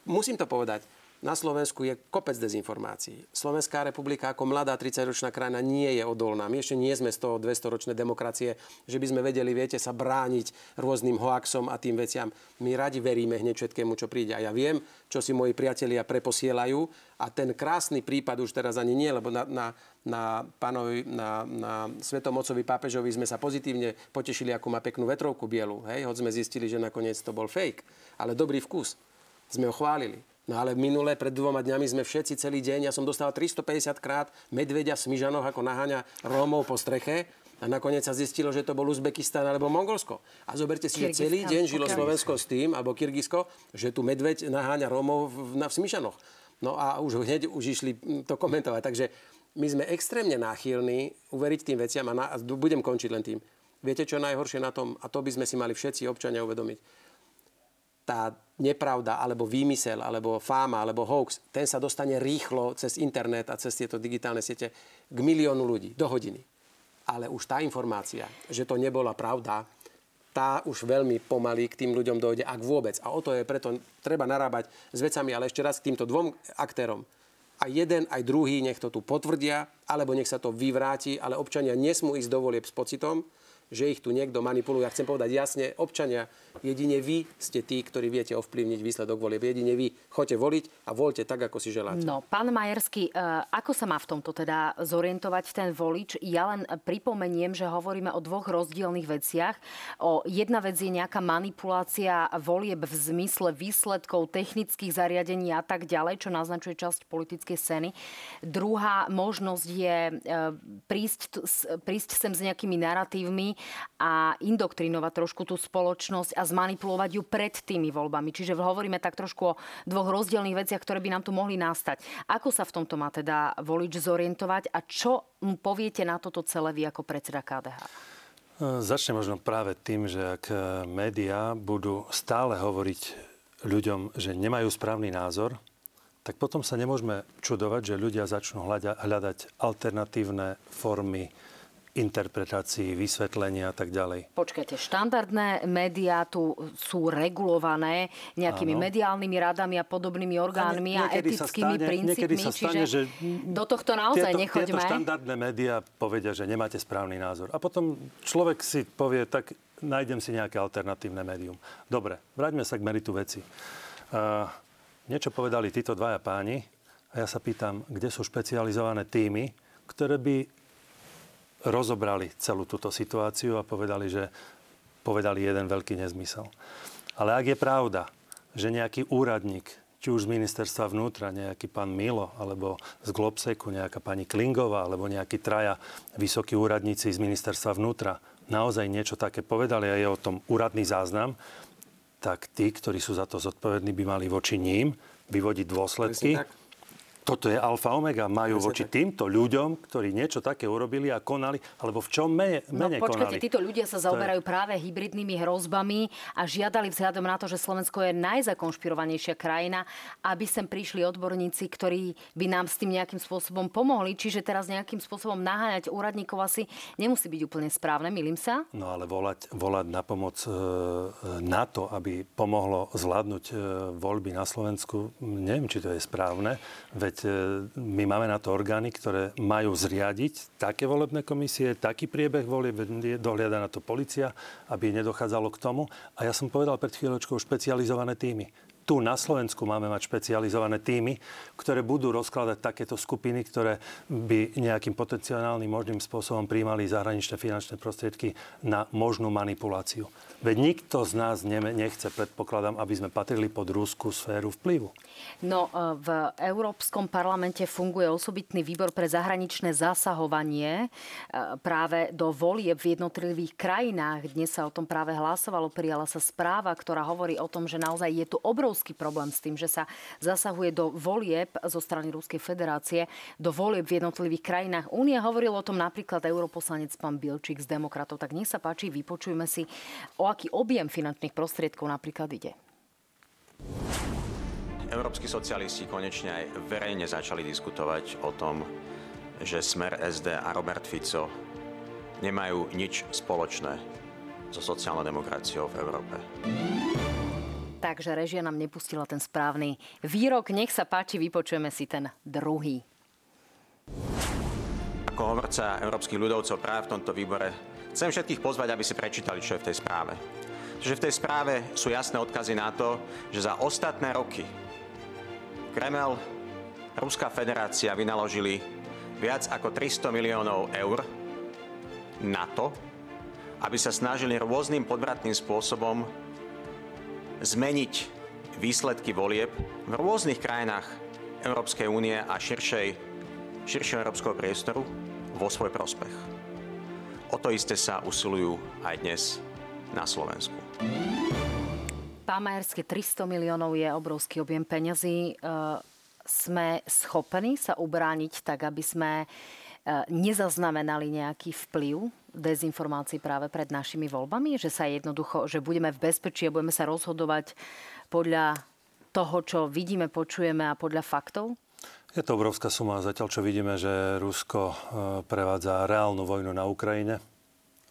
musím to povedať na Slovensku je kopec dezinformácií. Slovenská republika ako mladá 30-ročná krajina nie je odolná. My ešte nie sme z toho 200-ročné demokracie, že by sme vedeli, viete, sa brániť rôznym hoaxom a tým veciam. My radi veríme hneď všetkému, čo príde. A ja viem, čo si moji priatelia preposielajú. A ten krásny prípad už teraz ani nie, lebo na, na, na pánovi, na, na svetomocovi pápežovi sme sa pozitívne potešili, ako má peknú vetrovku bielu. Hej, hoď sme zistili, že nakoniec to bol fake. Ale dobrý vkus. Sme ho chválili. No ale minule, pred dvoma dňami sme všetci celý deň, ja som dostal 350 krát medvedia v Smyžanoch, ako naháňa Rómov po streche. A nakoniec sa zistilo, že to bol Uzbekistan alebo Mongolsko. A zoberte si, že celý deň žilo Slovensko s tým, alebo Kyrgyzsko, že tu medveď naháňa Rómov v, na, v Smyžanoch. No a už hneď už išli to komentovať. Takže my sme extrémne náchylní uveriť tým veciam a, na, a budem končiť len tým. Viete, čo najhoršie na tom? A to by sme si mali všetci občania uvedomiť tá nepravda, alebo výmysel, alebo fáma, alebo hoax, ten sa dostane rýchlo cez internet a cez tieto digitálne siete k miliónu ľudí do hodiny. Ale už tá informácia, že to nebola pravda, tá už veľmi pomaly k tým ľuďom dojde, ak vôbec. A o to je preto treba narábať s vecami, ale ešte raz k týmto dvom aktérom. A jeden, aj druhý nech to tu potvrdia, alebo nech sa to vyvráti, ale občania nesmú ísť do volieb s pocitom, že ich tu niekto manipuluje. Ja chcem povedať jasne, občania, jedine vy ste tí, ktorí viete ovplyvniť výsledok volieb. Jedine vy choďte voliť a voľte tak, ako si želáte. No, pán Majerský, e, ako sa má v tomto teda zorientovať ten volič? Ja len pripomeniem, že hovoríme o dvoch rozdielných veciach. O, jedna vec je nejaká manipulácia volieb v zmysle výsledkov technických zariadení a tak ďalej, čo naznačuje časť politickej scény. Druhá možnosť je e, prísť, prísť sem s nejakými narratívmi, a indoktrinovať trošku tú spoločnosť a zmanipulovať ju pred tými voľbami. Čiže hovoríme tak trošku o dvoch rozdielných veciach, ktoré by nám tu mohli nastať. Ako sa v tomto má teda volič zorientovať a čo mu poviete na toto celé vy ako predseda KDH? Začne možno práve tým, že ak médiá budú stále hovoriť ľuďom, že nemajú správny názor, tak potom sa nemôžeme čudovať, že ľudia začnú hľadať alternatívne formy interpretácií, vysvetlenia a tak ďalej. Počkajte, štandardné médiá tu sú regulované nejakými Áno. mediálnymi radami a podobnými orgánmi a, a etickými stane, princípmi, sa stane, čiže že do tohto naozaj tieto, nechoďme. Tieto štandardné médiá povedia, že nemáte správny názor. A potom človek si povie, tak nájdem si nejaké alternatívne médium. Dobre, vráťme sa k meritu veci. Uh, niečo povedali títo dvaja páni a ja sa pýtam, kde sú špecializované týmy, ktoré by rozobrali celú túto situáciu a povedali, že povedali jeden veľký nezmysel. Ale ak je pravda, že nejaký úradník, či už z ministerstva vnútra, nejaký pán Milo, alebo z Globseku, nejaká pani Klingová, alebo nejakí traja vysokí úradníci z ministerstva vnútra naozaj niečo také povedali a je o tom úradný záznam, tak tí, ktorí sú za to zodpovední, by mali voči ním vyvodiť dôsledky toto je alfa omega. Majú voči týmto ľuďom, ktorí niečo také urobili a konali, alebo v čom mene, mene no, počkajte, konali. títo ľudia sa zaoberajú je... práve hybridnými hrozbami a žiadali vzhľadom na to, že Slovensko je najzakonšpirovanejšia krajina, aby sem prišli odborníci, ktorí by nám s tým nejakým spôsobom pomohli. Čiže teraz nejakým spôsobom naháňať úradníkov asi nemusí byť úplne správne, milím sa? No ale volať, volať na pomoc e, na to, aby pomohlo zvládnuť e, voľby na Slovensku, neviem, či to je správne. Veď Veď e, my máme na to orgány, ktoré majú zriadiť také volebné komisie, taký priebeh volie, dohliada na to policia, aby nedochádzalo k tomu. A ja som povedal pred chvíľočkou špecializované týmy tu na Slovensku máme mať špecializované týmy, ktoré budú rozkladať takéto skupiny, ktoré by nejakým potenciálnym možným spôsobom príjmali zahraničné finančné prostriedky na možnú manipuláciu. Veď nikto z nás nechce, predpokladám, aby sme patrili pod rúskú sféru vplyvu. No, e, v Európskom parlamente funguje osobitný výbor pre zahraničné zasahovanie e, práve do volieb v jednotlivých krajinách. Dnes sa o tom práve hlasovalo, prijala sa správa, ktorá hovorí o tom, že naozaj je tu obrovský problém s tým, že sa zasahuje do volieb zo strany Ruskej federácie, do volieb v jednotlivých krajinách. Únia hovoril o tom napríklad europoslanec pán Bilčík z demokratov. Tak nech sa páči, vypočujme si o aký objem finančných prostriedkov napríklad ide? Európsky socialisti konečne aj verejne začali diskutovať o tom, že Smer SD a Robert Fico nemajú nič spoločné so sociálnou demokraciou v Európe. Takže režia nám nepustila ten správny výrok. Nech sa páči, vypočujeme si ten druhý. Ako hovorca európskych ľudovcov práve v tomto výbore Chcem všetkých pozvať, aby si prečítali, čo je v tej správe. Čiže v tej správe sú jasné odkazy na to, že za ostatné roky Kreml, Ruská federácia vynaložili viac ako 300 miliónov eur na to, aby sa snažili rôznym podvratným spôsobom zmeniť výsledky volieb v rôznych krajinách Európskej únie a širšej, širšieho európskeho priestoru vo svoj prospech. O to isté sa usilujú aj dnes na Slovensku. Pán Majerský, 300 miliónov je obrovský objem peňazí. E, sme schopní sa ubrániť tak, aby sme e, nezaznamenali nejaký vplyv dezinformácií práve pred našimi voľbami? Že sa jednoducho, že budeme v bezpečí a budeme sa rozhodovať podľa toho, čo vidíme, počujeme a podľa faktov? Je to obrovská suma. Zatiaľ, čo vidíme, že Rusko e, prevádza reálnu vojnu na Ukrajine,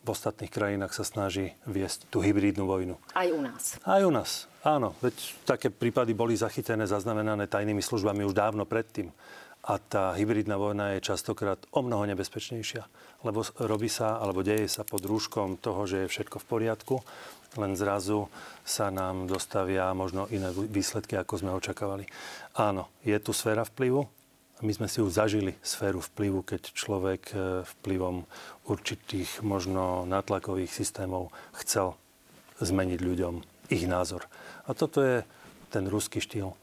v ostatných krajinách sa snaží viesť tú hybridnú vojnu. Aj u nás. Aj u nás, áno. Veď také prípady boli zachytené, zaznamenané tajnými službami už dávno predtým. A tá hybridná vojna je častokrát o mnoho nebezpečnejšia, lebo robí sa, alebo deje sa pod rúškom toho, že je všetko v poriadku, len zrazu sa nám dostavia možno iné výsledky, ako sme očakávali. Áno, je tu sféra vplyvu, my sme si ju zažili, sféru vplyvu, keď človek e, vplyvom určitých možno natlakových systémov chcel zmeniť ľuďom ich názor. A toto je ten ruský štýl.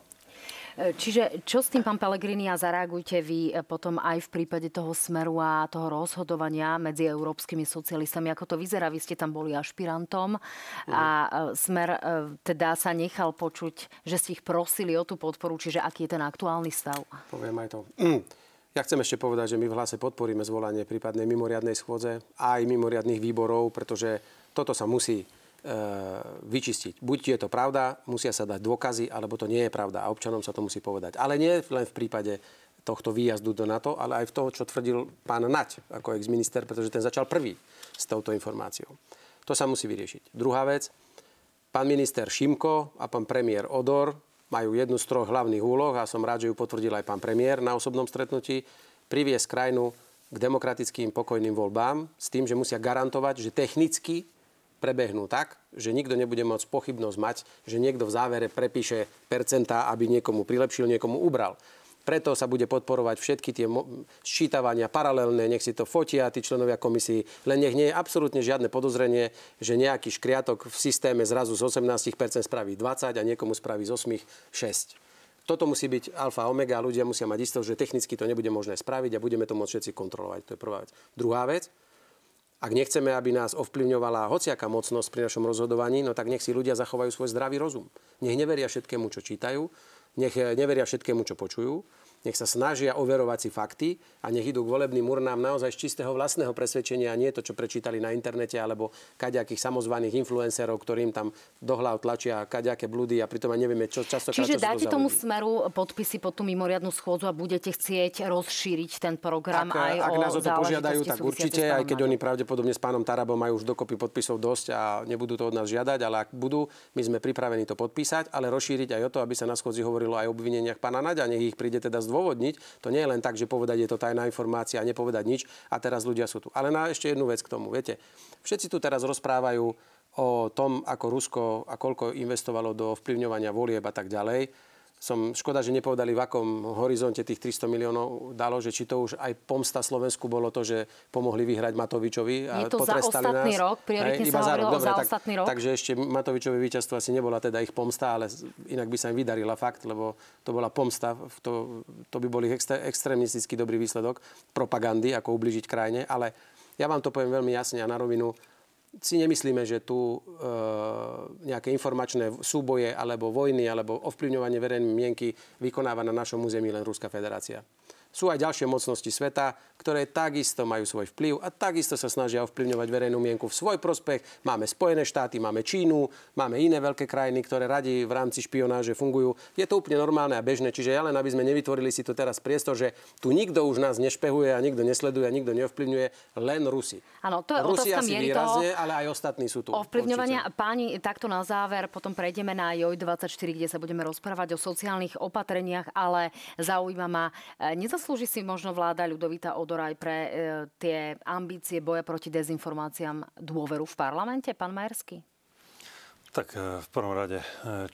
Čiže čo s tým, pán Pellegrini, a zareagujte vy potom aj v prípade toho smeru a toho rozhodovania medzi európskymi socialistami, ako to vyzerá? Vy ste tam boli ašpirantom a e, smer e, teda sa nechal počuť, že ste ich prosili o tú podporu, čiže aký je ten aktuálny stav? Poviem aj to. Ja chcem ešte povedať, že my v hlase podporíme zvolanie prípadnej mimoriadnej schôdze aj mimoriadných výborov, pretože toto sa musí E, vyčistiť. Buď je to pravda, musia sa dať dôkazy, alebo to nie je pravda a občanom sa to musí povedať. Ale nie len v prípade tohto výjazdu do NATO, ale aj v toho, čo tvrdil pán Nať ako ex-minister, pretože ten začal prvý s touto informáciou. To sa musí vyriešiť. Druhá vec, pán minister Šimko a pán premiér Odor majú jednu z troch hlavných úloh a som rád, že ju potvrdil aj pán premiér na osobnom stretnutí, priviesť krajinu k demokratickým pokojným voľbám s tým, že musia garantovať, že technicky prebehnú tak, že nikto nebude môcť pochybnosť mať, že niekto v závere prepíše percentá, aby niekomu prilepšil, niekomu ubral. Preto sa bude podporovať všetky tie sčítavania paralelné, nech si to fotia tí členovia komisii, len nech nie je absolútne žiadne podozrenie, že nejaký škriatok v systéme zrazu z 18% spraví 20 a niekomu spraví z 8 6. Toto musí byť alfa omega a ľudia musia mať isto, že technicky to nebude možné spraviť a budeme to môcť všetci kontrolovať. To je prvá vec. Druhá vec, ak nechceme, aby nás ovplyvňovala hociaká mocnosť pri našom rozhodovaní, no tak nech si ľudia zachovajú svoj zdravý rozum. Nech neveria všetkému, čo čítajú, nech neveria všetkému, čo počujú nech sa snažia overovať si fakty a nech idú k volebným urnám naozaj z čistého vlastného presvedčenia a nie to, čo prečítali na internete alebo kaďakých samozvaných influencerov, ktorým tam do hlav tlačia kaďaké blúdy a pritom aj nevieme, čo často Čiže čo dáte to tomu smeru podpisy pod tú mimoriadnu schôdzu a budete chcieť rozšíriť ten program ak, aj ak o nás o to požiadajú, tak určite, aj keď oni pravdepodobne s pánom Tarabom majú už dokopy podpisov dosť a nebudú to od nás žiadať, ale ak budú, my sme pripravení to podpísať, ale rozšíriť aj o to, aby sa na schôdzi hovorilo aj o obvineniach pána Naďa, nech ich príde teda z zdôvodniť. To nie je len tak, že povedať je to tajná informácia a nepovedať nič a teraz ľudia sú tu. Ale na ešte jednu vec k tomu. Viete, všetci tu teraz rozprávajú o tom, ako Rusko a koľko investovalo do vplyvňovania volieb a tak ďalej som, škoda, že nepovedali, v akom horizonte tých 300 miliónov dalo, že či to už aj pomsta Slovensku bolo to, že pomohli vyhrať Matovičovi a Je to za ostatný nás. rok, prioritne sa hovorilo Dobre, za tak, ostatný rok. Takže ešte Matovičové víťazstvo asi nebola teda ich pomsta, ale inak by sa im vydarila fakt, lebo to bola pomsta. To, to by bol ich extrémistický dobrý výsledok propagandy, ako ubližiť krajine. Ale ja vám to poviem veľmi jasne a na rovinu si nemyslíme, že tu e, nejaké informačné súboje alebo vojny alebo ovplyvňovanie verejnej mienky vykonáva na našom území len Ruská federácia. Sú aj ďalšie mocnosti sveta, ktoré takisto majú svoj vplyv a takisto sa snažia ovplyvňovať verejnú mienku v svoj prospech. Máme Spojené štáty, máme Čínu, máme iné veľké krajiny, ktoré radi v rámci špionáže fungujú. Je to úplne normálne a bežné, čiže ja len aby sme nevytvorili si tu teraz priestor, že tu nikto už nás nešpehuje a nikto nesleduje a nikto neovplyvňuje, len Rusi. Áno, to je Rusi asi výrazne, toho, ale aj ostatní sú tu. Ovplyvňovania. Určite. Páni, takto na záver, potom prejdeme na JOJ24, kde sa budeme rozprávať o sociálnych opatreniach, ale zaujíma ma, e, Zaslúži si možno vláda Ľudovita Odoraj pre e, tie ambície boja proti dezinformáciám dôveru v parlamente, pán Majersky? Tak e, v prvom rade e,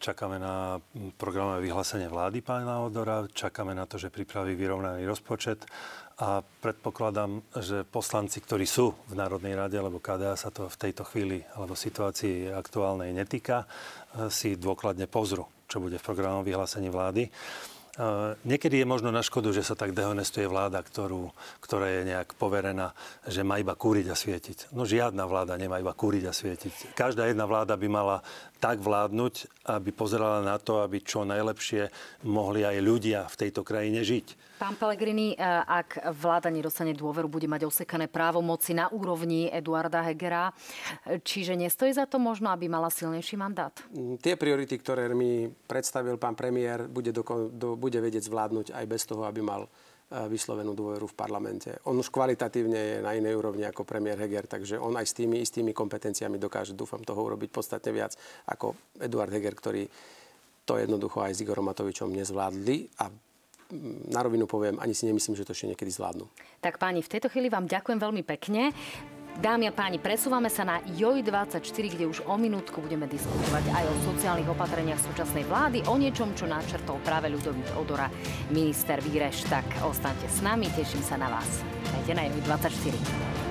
čakáme na programové vyhlásenie vlády pána Odora, čakáme na to, že pripraví vyrovnaný rozpočet a predpokladám, že poslanci, ktorí sú v Národnej rade, alebo KDA sa to v tejto chvíli alebo situácii aktuálnej netýka, e, si dôkladne pozru, čo bude v programovom vyhlásení vlády. Niekedy je možno na škodu, že sa tak dehonestuje vláda, ktorú, ktorá je nejak poverená, že má iba kúriť a svietiť. No žiadna vláda nemá iba kúriť a svietiť. Každá jedna vláda by mala tak vládnuť, aby pozerala na to, aby čo najlepšie mohli aj ľudia v tejto krajine žiť. Pán Pellegrini, eh, ak vláda nedostane dôveru, bude mať osekané právomoci na úrovni Eduarda Hegera. Čiže nestojí za to možno, aby mala silnejší mandát? Mm, tie priority, ktoré mi predstavil pán premiér, bude, do, do, bude vedieť zvládnuť aj bez toho, aby mal vyslovenú dôveru v parlamente. On už kvalitatívne je na inej úrovni ako premiér Heger, takže on aj s tými istými kompetenciami dokáže, dúfam, toho urobiť podstatne viac ako Eduard Heger, ktorý to jednoducho aj s Igorom Matovičom nezvládli a na rovinu poviem, ani si nemyslím, že to ešte niekedy zvládnu. Tak páni, v tejto chvíli vám ďakujem veľmi pekne. Dámy a páni, presúvame sa na JOJ24, kde už o minútku budeme diskutovať aj o sociálnych opatreniach súčasnej vlády, o niečom, čo načrtol práve Ľudovít Odora, minister Výreš. Tak ostaňte s nami, teším sa na vás. Dajte na JOJ24.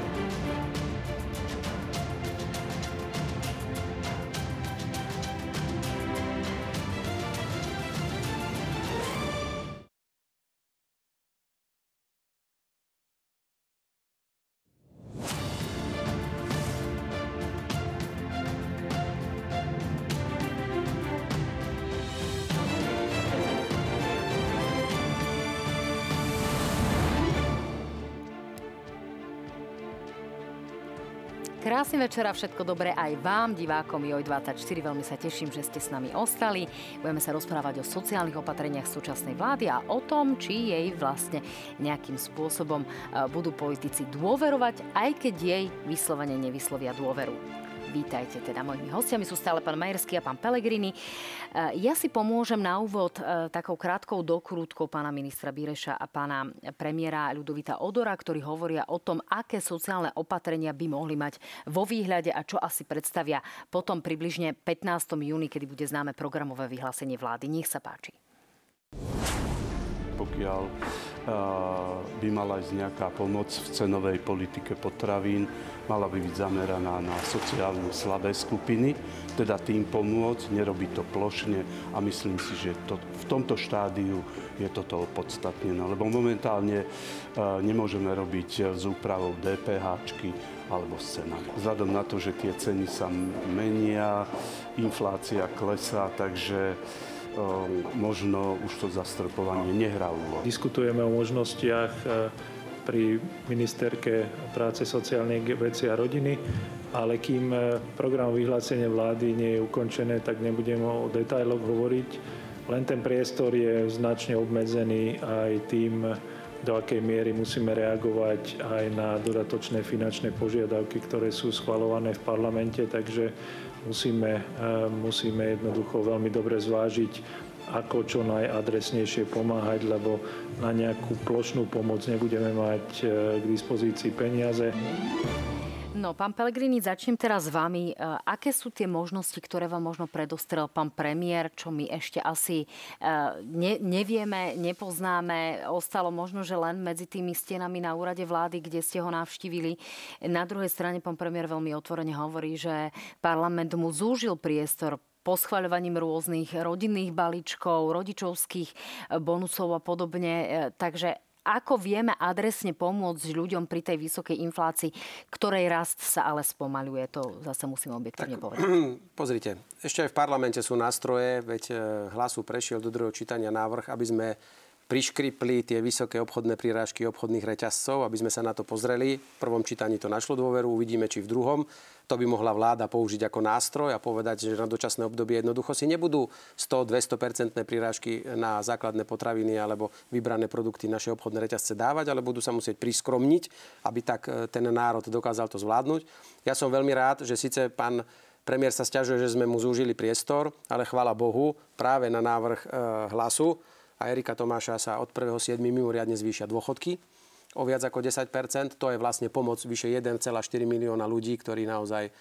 Krásny večer a všetko dobré aj vám, divákom JOJ24. Veľmi sa teším, že ste s nami ostali. Budeme sa rozprávať o sociálnych opatreniach súčasnej vlády a o tom, či jej vlastne nejakým spôsobom e, budú politici dôverovať, aj keď jej vyslovene nevyslovia dôveru. Vítajte teda. Mojimi hostiami sú stále pán Majerský a pán Pelegrini. Ja si pomôžem na úvod takou krátkou dokrútkou pána ministra Bireša a pána premiéra Ľudovita Odora, ktorí hovoria o tom, aké sociálne opatrenia by mohli mať vo výhľade a čo asi predstavia potom približne 15. júni, kedy bude známe programové vyhlásenie vlády. Nech sa páči pokiaľ by mala ísť nejaká pomoc v cenovej politike potravín, mala by byť zameraná na sociálne slabé skupiny, teda tým pomôcť, nerobí to plošne a myslím si, že to, v tomto štádiu je toto opodstatnené, lebo momentálne nemôžeme robiť s úpravou DPH alebo s cenami. Vzhľadom na to, že tie ceny sa menia, inflácia klesá, takže možno už to zastropovanie nehrá úlohu. Diskutujeme o možnostiach e, pri ministerke práce, sociálnej veci a rodiny, ale kým e, program vyhlásenia vlády nie je ukončené, tak nebudem o detailoch hovoriť. Len ten priestor je značne obmedzený aj tým, do akej miery musíme reagovať aj na dodatočné finančné požiadavky, ktoré sú schvalované v parlamente, takže musíme, eh, musíme jednoducho veľmi dobre zvážiť, ako čo najadresnejšie pomáhať, lebo na nejakú plošnú pomoc nebudeme mať eh, k dispozícii peniaze. No, pán Pelegrini, začnem teraz s vami. E, aké sú tie možnosti, ktoré vám možno predostrel pán premiér, čo my ešte asi e, ne, nevieme, nepoznáme. Ostalo možno, že len medzi tými stenami na úrade vlády, kde ste ho navštívili. Na druhej strane pán premiér veľmi otvorene hovorí, že parlament mu zúžil priestor poschvaľovaním rôznych rodinných balíčkov, rodičovských bonusov a podobne. E, takže ako vieme adresne pomôcť ľuďom pri tej vysokej inflácii, ktorej rast sa ale spomaluje. To zase musím objektívne tak, povedať. [clears throat] Pozrite, ešte aj v parlamente sú nástroje, veď e, hlasu prešiel do druhého čítania návrh, aby sme priškripli tie vysoké obchodné prirážky obchodných reťazcov, aby sme sa na to pozreli. V prvom čítaní to našlo dôveru, uvidíme, či v druhom. To by mohla vláda použiť ako nástroj a povedať, že na dočasné obdobie jednoducho si nebudú 100-200% prirážky na základné potraviny alebo vybrané produkty naše obchodné reťazce dávať, ale budú sa musieť priskromniť, aby tak e, ten národ dokázal to zvládnuť. Ja som veľmi rád, že síce pán premiér sa stiažuje, že sme mu zúžili priestor, ale chvála Bohu, práve na návrh e, hlasu a Erika Tomáša sa od 1.7. mimoriadne zvýšia dôchodky o viac ako 10% To je vlastne pomoc vyše 1,4 milióna ľudí, ktorí naozaj e,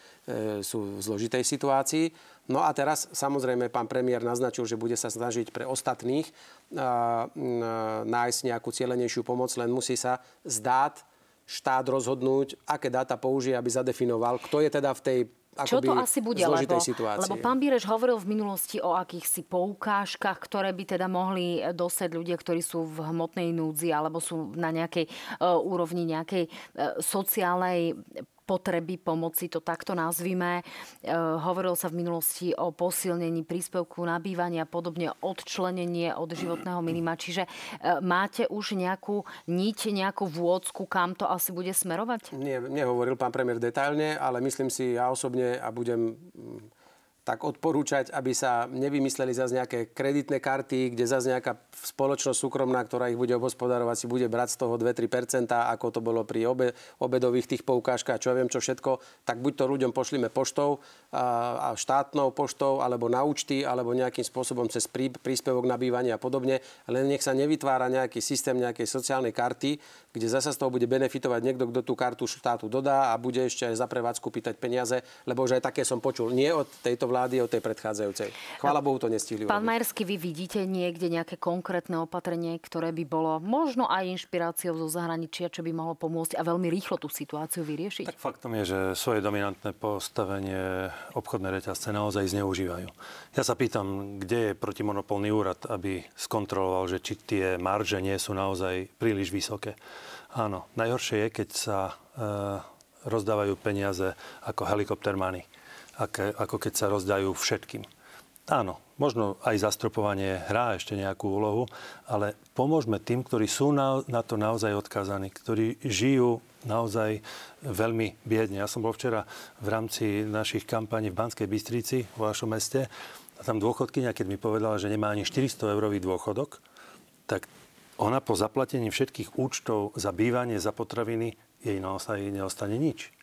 sú v zložitej situácii. No a teraz samozrejme pán premiér naznačil, že bude sa snažiť pre ostatných e, e, nájsť nejakú cieľenejšiu pomoc, len musí sa zdát štát rozhodnúť, aké dáta použije, aby zadefinoval, kto je teda v tej čo to asi bude, lebo, lebo pán Bíreš hovoril v minulosti o akýchsi poukážkach, ktoré by teda mohli dosať ľudia, ktorí sú v hmotnej núdzi alebo sú na nejakej uh, úrovni nejakej uh, sociálnej potreby pomoci, to takto nazvime. E, hovorilo sa v minulosti o posilnení príspevku na bývanie a podobne odčlenenie od životného minima. Čiže e, máte už nejakú niť, nejakú vôdzku, kam to asi bude smerovať? Nie, nehovoril pán premiér detailne, ale myslím si ja osobne a budem tak odporúčať, aby sa nevymysleli zase nejaké kreditné karty, kde zase nejaká spoločnosť súkromná, ktorá ich bude obhospodarovať, si bude brať z toho 2-3%, ako to bolo pri obe, obedových tých poukážkach, čo ja viem čo všetko, tak buď to ľuďom pošlime poštou a, a štátnou poštou, alebo na účty, alebo nejakým spôsobom cez prí, príspevok na bývanie a podobne. Len nech sa nevytvára nejaký systém nejakej sociálnej karty, kde zasa z toho bude benefitovať niekto, kto tú kartu štátu dodá a bude ešte aj za prevádzku pýtať peniaze, lebo už aj také som počul. Nie od tejto vlády vlády od tej predchádzajúcej. Chvála Bohu to nestihli. Pán Majersky, vy vidíte niekde nejaké konkrétne opatrenie, ktoré by bolo možno aj inšpiráciou zo zahraničia, čo by mohlo pomôcť a veľmi rýchlo tú situáciu vyriešiť? Tak faktom je, že svoje dominantné postavenie obchodné reťazce naozaj zneužívajú. Ja sa pýtam, kde je protimonopolný úrad, aby skontroloval, že či tie marže nie sú naozaj príliš vysoké. Áno, najhoršie je, keď sa e, rozdávajú peniaze ako helikoptermany ako keď sa rozdajú všetkým. Áno, možno aj zastropovanie hrá ešte nejakú úlohu, ale pomôžme tým, ktorí sú na, na to naozaj odkázaní, ktorí žijú naozaj veľmi biedne. Ja som bol včera v rámci našich kampaní v Banskej Bystrici, v vašom meste, a tam dôchodkynia, keď mi povedala, že nemá ani 400 eurový dôchodok, tak ona po zaplatení všetkých účtov za bývanie, za potraviny, jej naozaj neostane nič.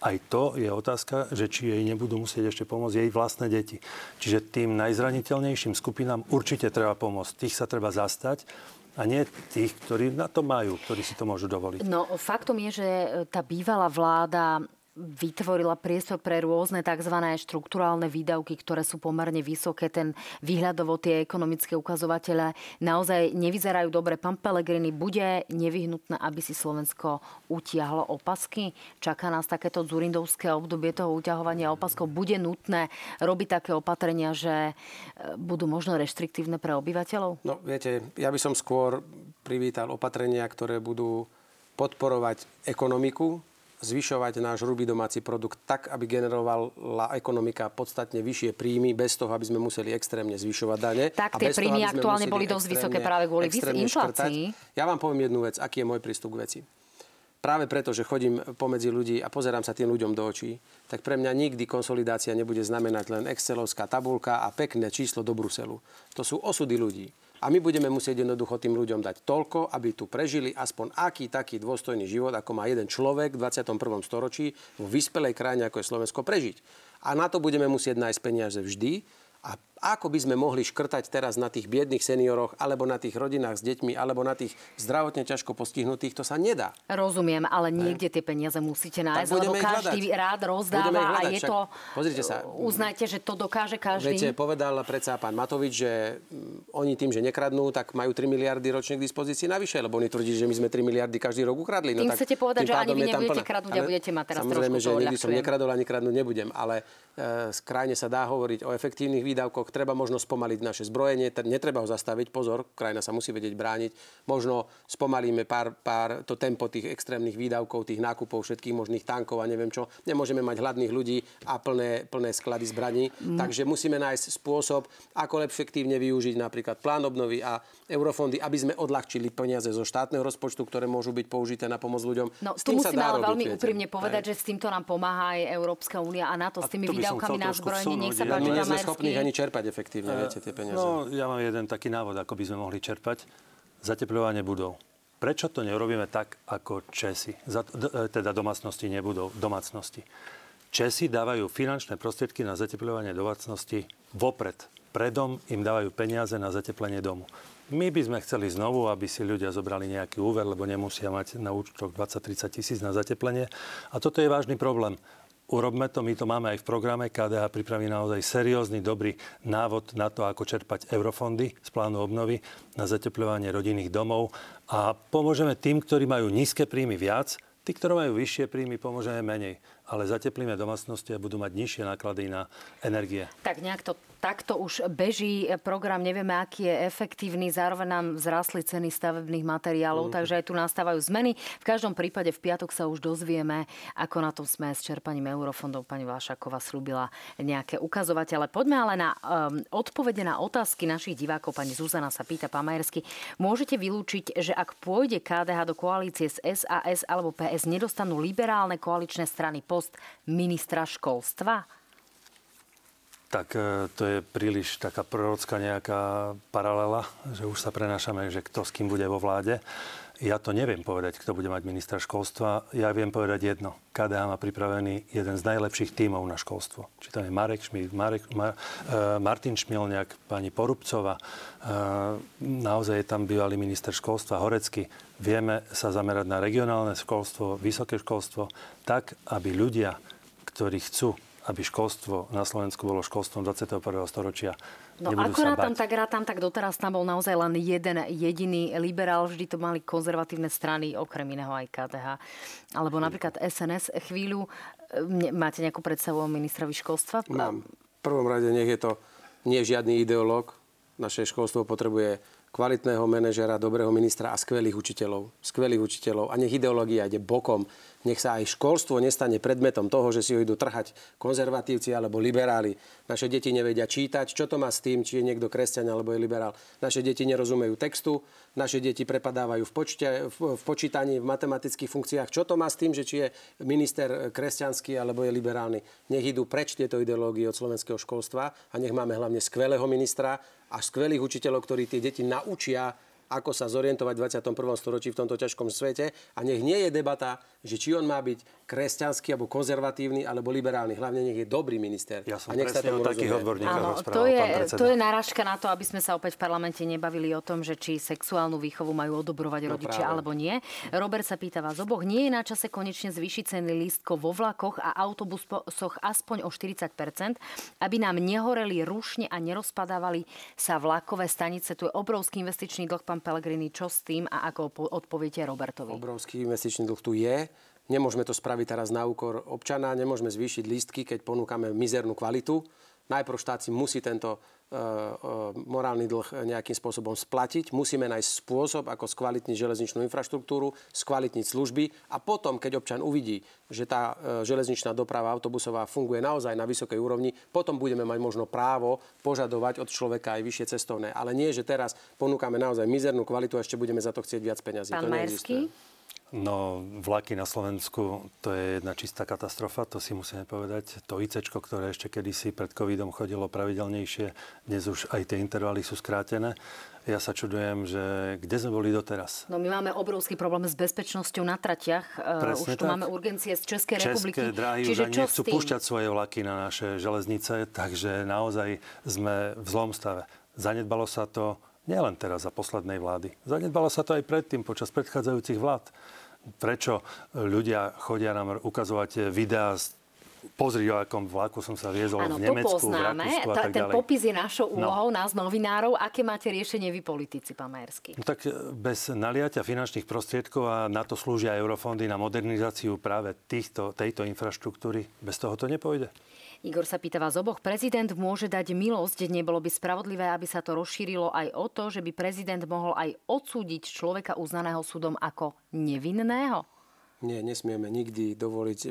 Aj to je otázka, že či jej nebudú musieť ešte pomôcť jej vlastné deti. Čiže tým najzraniteľnejším skupinám určite treba pomôcť. Tých sa treba zastať a nie tých, ktorí na to majú, ktorí si to môžu dovoliť. No faktom je, že tá bývalá vláda vytvorila priestor pre rôzne tzv. štruktúrálne výdavky, ktoré sú pomerne vysoké. Ten výhľadovo tie ekonomické ukazovatele naozaj nevyzerajú dobre. Pán Pelegrini, bude nevyhnutné, aby si Slovensko utiahlo opasky? Čaká nás takéto zurindovské obdobie toho uťahovania opaskov. Bude nutné robiť také opatrenia, že e, budú možno reštriktívne pre obyvateľov? No, viete, ja by som skôr privítal opatrenia, ktoré budú podporovať ekonomiku, zvyšovať náš hrubý domáci produkt tak, aby generovala ekonomika podstatne vyššie príjmy, bez toho, aby sme museli extrémne zvyšovať dane. Tak tie príjmy aktuálne boli dosť vysoké práve kvôli inflácii. Ja vám poviem jednu vec, aký je môj prístup k veci. Práve preto, že chodím pomedzi ľudí a pozerám sa tým ľuďom do očí, tak pre mňa nikdy konsolidácia nebude znamenať len excelovská tabulka a pekné číslo do Bruselu. To sú osudy ľudí. A my budeme musieť jednoducho tým ľuďom dať toľko, aby tu prežili aspoň aký taký dôstojný život, ako má jeden človek v 21. storočí v vyspelej krajine, ako je Slovensko, prežiť. A na to budeme musieť nájsť peniaze vždy. A ako by sme mohli škrtať teraz na tých biedných senioroch, alebo na tých rodinách s deťmi, alebo na tých zdravotne ťažko postihnutých, to sa nedá. Rozumiem, ale niekde tie peniaze musíte nájsť, lebo každý hľadať. rád rozdáva a je to... Pozrite sa. Uznajte, že to dokáže každý. Viete, povedal predsa pán Matovič, že mm, oni tým, že nekradnú, tak majú 3 miliardy ročne k dispozícii navyše, lebo oni tvrdí, že my sme 3 miliardy každý rok ukradli. No, tým tak chcete povedať, že ani vy nebudete kradnúť a budete mať teraz Samozrejme, že nikdy som nekradol ani kradnúť nebudem, ale e, krajine sa dá hovoriť o efektívnych výdavkoch, treba možno spomaliť naše zbrojenie, netreba ho zastaviť, pozor, krajina sa musí vedieť brániť. Možno spomalíme pár, pár to tempo tých extrémnych výdavkov, tých nákupov všetkých možných tankov a neviem čo. Nemôžeme mať hladných ľudí a plné, plné sklady zbraní. Mm. Takže musíme nájsť spôsob, ako efektívne využiť napríklad plán obnovy a eurofondy, aby sme odľahčili peniaze zo štátneho rozpočtu, ktoré môžu byť použité na pomoc ľuďom. No, s tu musíme ale veľmi úprimne povedať, že s týmto nám pomáha aj Európska únia a NATO s tými výdavkami na zbrojenie. Nech sa páči, my nie sme schopní ani čerpať efektívne, viete tie peniaze? No, ja mám jeden taký návod, ako by sme mohli čerpať. Zateplovanie budov. Prečo to nerobíme tak ako Česi? E, teda domácnosti nebudov, domácnosti. Česi dávajú finančné prostriedky na zateplovanie domácnosti vopred. Predom im dávajú peniaze na zateplenie domu. My by sme chceli znovu, aby si ľudia zobrali nejaký úver, lebo nemusia mať na účtoch 20-30 tisíc na zateplenie. A toto je vážny problém urobme to, my to máme aj v programe. KDH pripraví naozaj seriózny, dobrý návod na to, ako čerpať eurofondy z plánu obnovy na zateplovanie rodinných domov. A pomôžeme tým, ktorí majú nízke príjmy viac, tí, ktorí majú vyššie príjmy, pomôžeme menej ale zateplíme domácnosti a budú mať nižšie náklady na energie. Tak nejak to takto už beží program, nevieme, aký je efektívny, zároveň nám vzrastli ceny stavebných materiálov, mm. takže aj tu nastávajú zmeny. V každom prípade v piatok sa už dozvieme, ako na tom sme s čerpaním eurofondov. Pani Vášaková slúbila nejaké ukazovatele. Poďme ale na um, odpovede na otázky našich divákov. Pani Zuzana sa pýta, pán Majersky, môžete vylúčiť, že ak pôjde KDH do koalície s SAS alebo PS, nedostanú liberálne koaličné strany post ministra školstva? Tak e, to je príliš taká prorocká nejaká paralela, že už sa prenášame, že kto s kým bude vo vláde. Ja to neviem povedať, kto bude mať ministra školstva. Ja viem povedať jedno. KDH má pripravený jeden z najlepších tímov na školstvo. Či tam je Marek Šmíd, Marek, Mar, uh, Martin Šmilňák, pani Porubcova. Uh, naozaj je tam bývalý minister školstva Horecky. Vieme sa zamerať na regionálne školstvo, vysoké školstvo, tak, aby ľudia, ktorí chcú aby školstvo na Slovensku bolo školstvom 21. storočia. No ako rátam, tak rátam, tak doteraz tam bol naozaj len jeden jediný liberál. Vždy to mali konzervatívne strany, okrem iného aj KDH. Alebo napríklad SNS chvíľu. Máte nejakú predstavu o ministrovi školstva? Mám. V prvom rade nech je to nie žiadny ideológ. Naše školstvo potrebuje kvalitného manažera, dobrého ministra a skvelých učiteľov. Skvelých učiteľov. A nech ideológia ide bokom nech sa aj školstvo nestane predmetom toho, že si ho idú trhať konzervatívci alebo liberáli. Naše deti nevedia čítať. Čo to má s tým, či je niekto kresťan alebo je liberál? Naše deti nerozumejú textu, naše deti prepadávajú v, počte, v, v počítaní, v matematických funkciách. Čo to má s tým, že či je minister kresťanský alebo je liberálny? Nech idú preč tieto ideológie od slovenského školstva a nech máme hlavne skvelého ministra a skvelých učiteľov, ktorí tie deti naučia ako sa zorientovať v 21. storočí v tomto ťažkom svete a nech nie je debata, že či on má byť kresťanský alebo konzervatívny alebo liberálny. Hlavne nech je dobrý minister. Ja som a nech sa tomu takých rozumie. odborníkoch Áno, rozprával, to je, to je náražka na to, aby sme sa opäť v parlamente nebavili o tom, že či sexuálnu výchovu majú odobrovať No rodičia práve. alebo nie. Robert sa pýta vás oboch, nie je na čase konečne zvýšiť ceny lístkov vo vlakoch a autobusoch aspoň o 40%, aby nám nehoreli rušne a nerozpadávali sa vlakové stanice. Tu je obrovský investičný dlh, pán Pellegrini. Čo s tým a ako po- odpoviete Robertovi? Obrovský investičný dlh tu je. Nemôžeme to spraviť teraz na úkor občana, nemôžeme zvýšiť lístky, keď ponúkame mizernú kvalitu. Najprv štát si musí tento e, e, morálny dlh nejakým spôsobom splatiť. Musíme nájsť spôsob, ako skvalitniť železničnú infraštruktúru, skvalitniť služby a potom, keď občan uvidí, že tá e, železničná doprava autobusová funguje naozaj na vysokej úrovni, potom budeme mať možno právo požadovať od človeka aj vyššie cestovné. Ale nie, že teraz ponúkame naozaj mizernú kvalitu a ešte budeme za to chcieť viac peňazí. Pán to Majerský? No, vlaky na Slovensku, to je jedna čistá katastrofa, to si musíme povedať. To IC, ktoré ešte kedysi pred covidom chodilo pravidelnejšie, dnes už aj tie intervaly sú skrátené. Ja sa čudujem, že kde sme boli doteraz. No my máme obrovský problém s bezpečnosťou na tratiach. Uh, Presne už tu tak. máme urgencie z Českej republiky. České dráhy Čiže už ani nechcú púšťať svoje vlaky na naše železnice, takže naozaj sme v zlom stave. Zanedbalo sa to nielen teraz za poslednej vlády. Zanedbalo sa to aj predtým, počas predchádzajúcich vlád. Prečo ľudia chodia nám ukazovať videá z Pozri, o akom vlaku som sa viezol v Nemecku, to v poznáme. Rakúsku a Ta- tak ten ďalej. popis je našou No. úlohou, nás novinárov. Aké máte riešenie vy politici, pán Majerský? No tak bez naliatia finančných prostriedkov a na to slúžia eurofondy na modernizáciu práve týchto, tejto infraštruktúry, bez toho to nepôjde. Igor sa pýta vás oboch. Prezident môže dať milosť. Nebolo by spravodlivé, aby sa to rozšírilo aj o to, že by prezident mohol aj odsúdiť človeka uznaného súdom ako nevinného? Nie, nesmieme nikdy dovoliť e,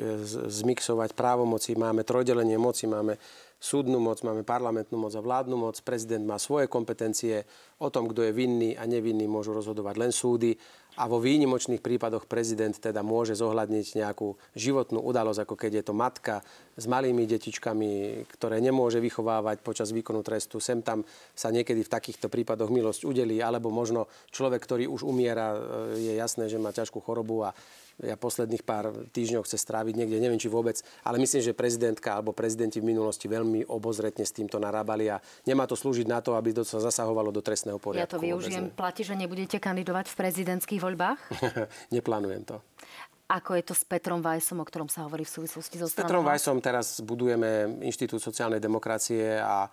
zmixovať právomoci. Máme trojdelenie moci, máme súdnu moc, máme parlamentnú moc a vládnu moc. Prezident má svoje kompetencie. O tom, kto je vinný a nevinný, môžu rozhodovať len súdy. A vo výnimočných prípadoch prezident teda môže zohľadniť nejakú životnú udalosť, ako keď je to matka s malými detičkami, ktoré nemôže vychovávať počas výkonu trestu. Sem tam sa niekedy v takýchto prípadoch milosť udelí, alebo možno človek, ktorý už umiera, e, je jasné, že má ťažkú chorobu a ja posledných pár týždňov chce stráviť niekde, neviem či vôbec, ale myslím, že prezidentka alebo prezidenti v minulosti veľmi obozretne s týmto narábali a nemá to slúžiť na to, aby to sa zasahovalo do trestného poriadku. Ja to využijem. Platí, že nebudete kandidovať v prezidentských voľbách? [laughs] Neplánujem to. Ako je to s Petrom Vajsom, o ktorom sa hovorí v súvislosti so S Petrom stranou? Vajsom teraz budujeme Inštitút sociálnej demokracie a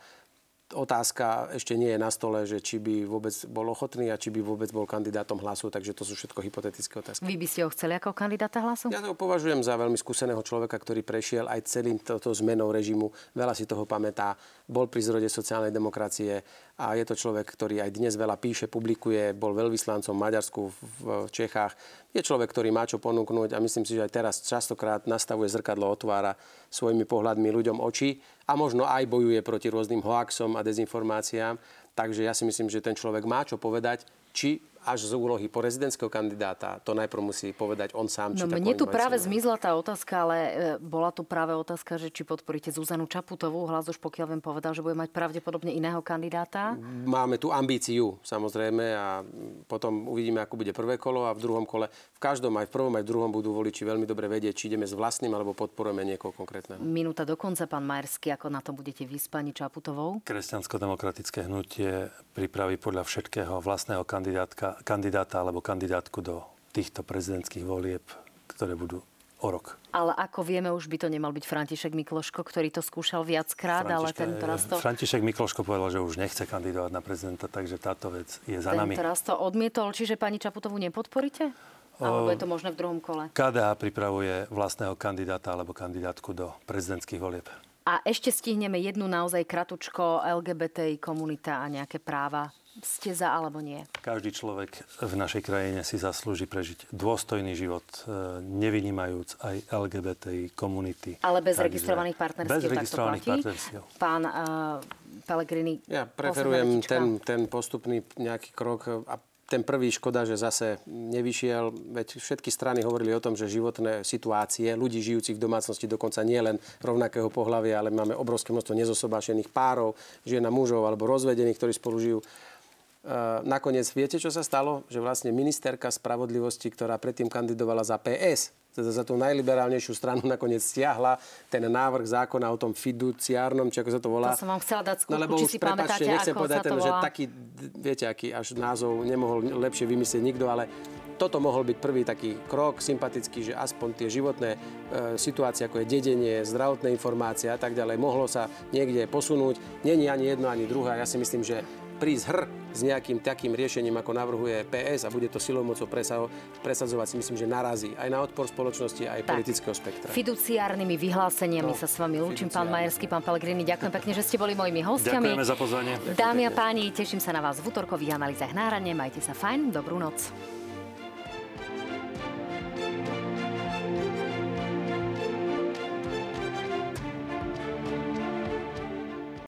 otázka ešte nie je na stole, že či by vôbec bol ochotný a či by vôbec bol kandidátom hlasu, takže to sú všetko hypotetické otázky. Vy by ste ho chceli ako kandidáta hlasu? Ja to považujem za veľmi skúseného človeka, ktorý prešiel aj celým toto zmenou režimu. Veľa si toho pamätá. Bol pri zrode sociálnej demokracie a je to človek, ktorý aj dnes veľa píše, publikuje. Bol veľvyslancom v Maďarsku, v Čechách. Je človek, ktorý má čo ponúknuť a myslím si, že aj teraz častokrát nastavuje zrkadlo, otvára svojimi pohľadmi ľuďom oči a možno aj bojuje proti rôznym hoaxom a dezinformáciám. Takže ja si myslím, že ten človek má čo povedať, či až z úlohy prezidentského kandidáta, to najprv musí povedať on sám. No či mne tu práve zmizla tá otázka, ale e, bola tu práve otázka, že či podporíte Zuzanu Čaputovú. Hlas už pokiaľ viem povedal, že bude mať pravdepodobne iného kandidáta. Máme tu ambíciu, samozrejme, a potom uvidíme, ako bude prvé kolo a v druhom kole. V každom, aj v prvom, aj v druhom budú voliči veľmi dobre vedieť, či ideme s vlastným alebo podporujeme niekoho konkrétneho. Minúta do konca, pán Majerský, ako na to budete vy s pani Čaputovou? Kresťansko-demokratické hnutie pripraví podľa všetkého vlastného kandidátka, kandidáta alebo kandidátku do týchto prezidentských volieb, ktoré budú o rok. Ale ako vieme, už by to nemal byť František Mikloško, ktorý to skúšal viackrát, ale ten teraz to... František Mikloško povedal, že už nechce kandidovať na prezidenta, takže táto vec je za Ten nami. teraz to odmietol, čiže pani Čaputovú nepodporíte? Alebo je to možné v druhom kole? KDH pripravuje vlastného kandidáta alebo kandidátku do prezidentských volieb. A ešte stihneme jednu naozaj kratučko LGBTI komunita a nejaké práva. Ste za alebo nie? Každý človek v našej krajine si zaslúži prežiť dôstojný život, e, nevynímajúc aj LGBTI komunity. Ale bez Takže registrovaných partnerstiev Bez registrovaných platí? partnerstiev. Pán uh, Pellegrini, Ja preferujem ten, ten postupný nejaký krok a ten prvý škoda, že zase nevyšiel, veď všetky strany hovorili o tom, že životné situácie ľudí žijúcich v domácnosti, dokonca nie len rovnakého pohľavia, ale máme obrovské množstvo nezosobášených párov, žien a mužov alebo rozvedených, ktorí spolu žijú. Nakoniec viete, čo sa stalo? Že vlastne ministerka spravodlivosti, ktorá predtým kandidovala za PS, teda za tú najliberálnejšiu stranu [laughs] nakoniec stiahla ten návrh zákona o tom fiduciárnom, či ako sa to volá. To som vám chcela dať skúšku, no, lebo či už, si prepáčte, nechcem ako povedať ten, že taký, viete, aký až názov nemohol lepšie vymyslieť nikto, ale toto mohol byť prvý taký krok, sympatický, že aspoň tie životné e, situácie, ako je dedenie, zdravotné informácie a tak ďalej, mohlo sa niekde posunúť. Není ani jedno, ani druhé. Ja si myslím, že prísť hr s nejakým takým riešením, ako navrhuje PS a bude to silou mocou presadzovať, si myslím, že narazí aj na odpor spoločnosti, aj Tak. politického spektra. Fiduciárnymi vyhláseniami No, sa s vami lúčim, pán Majerský, pán Pellegrini. Ďakujem pekne, že ste boli mojimi hostiami. Ďakujeme za pozvanie. Dámy a páni, teším sa na vás v útorkových analýzach na hrane. Majte sa fajn, dobrú noc.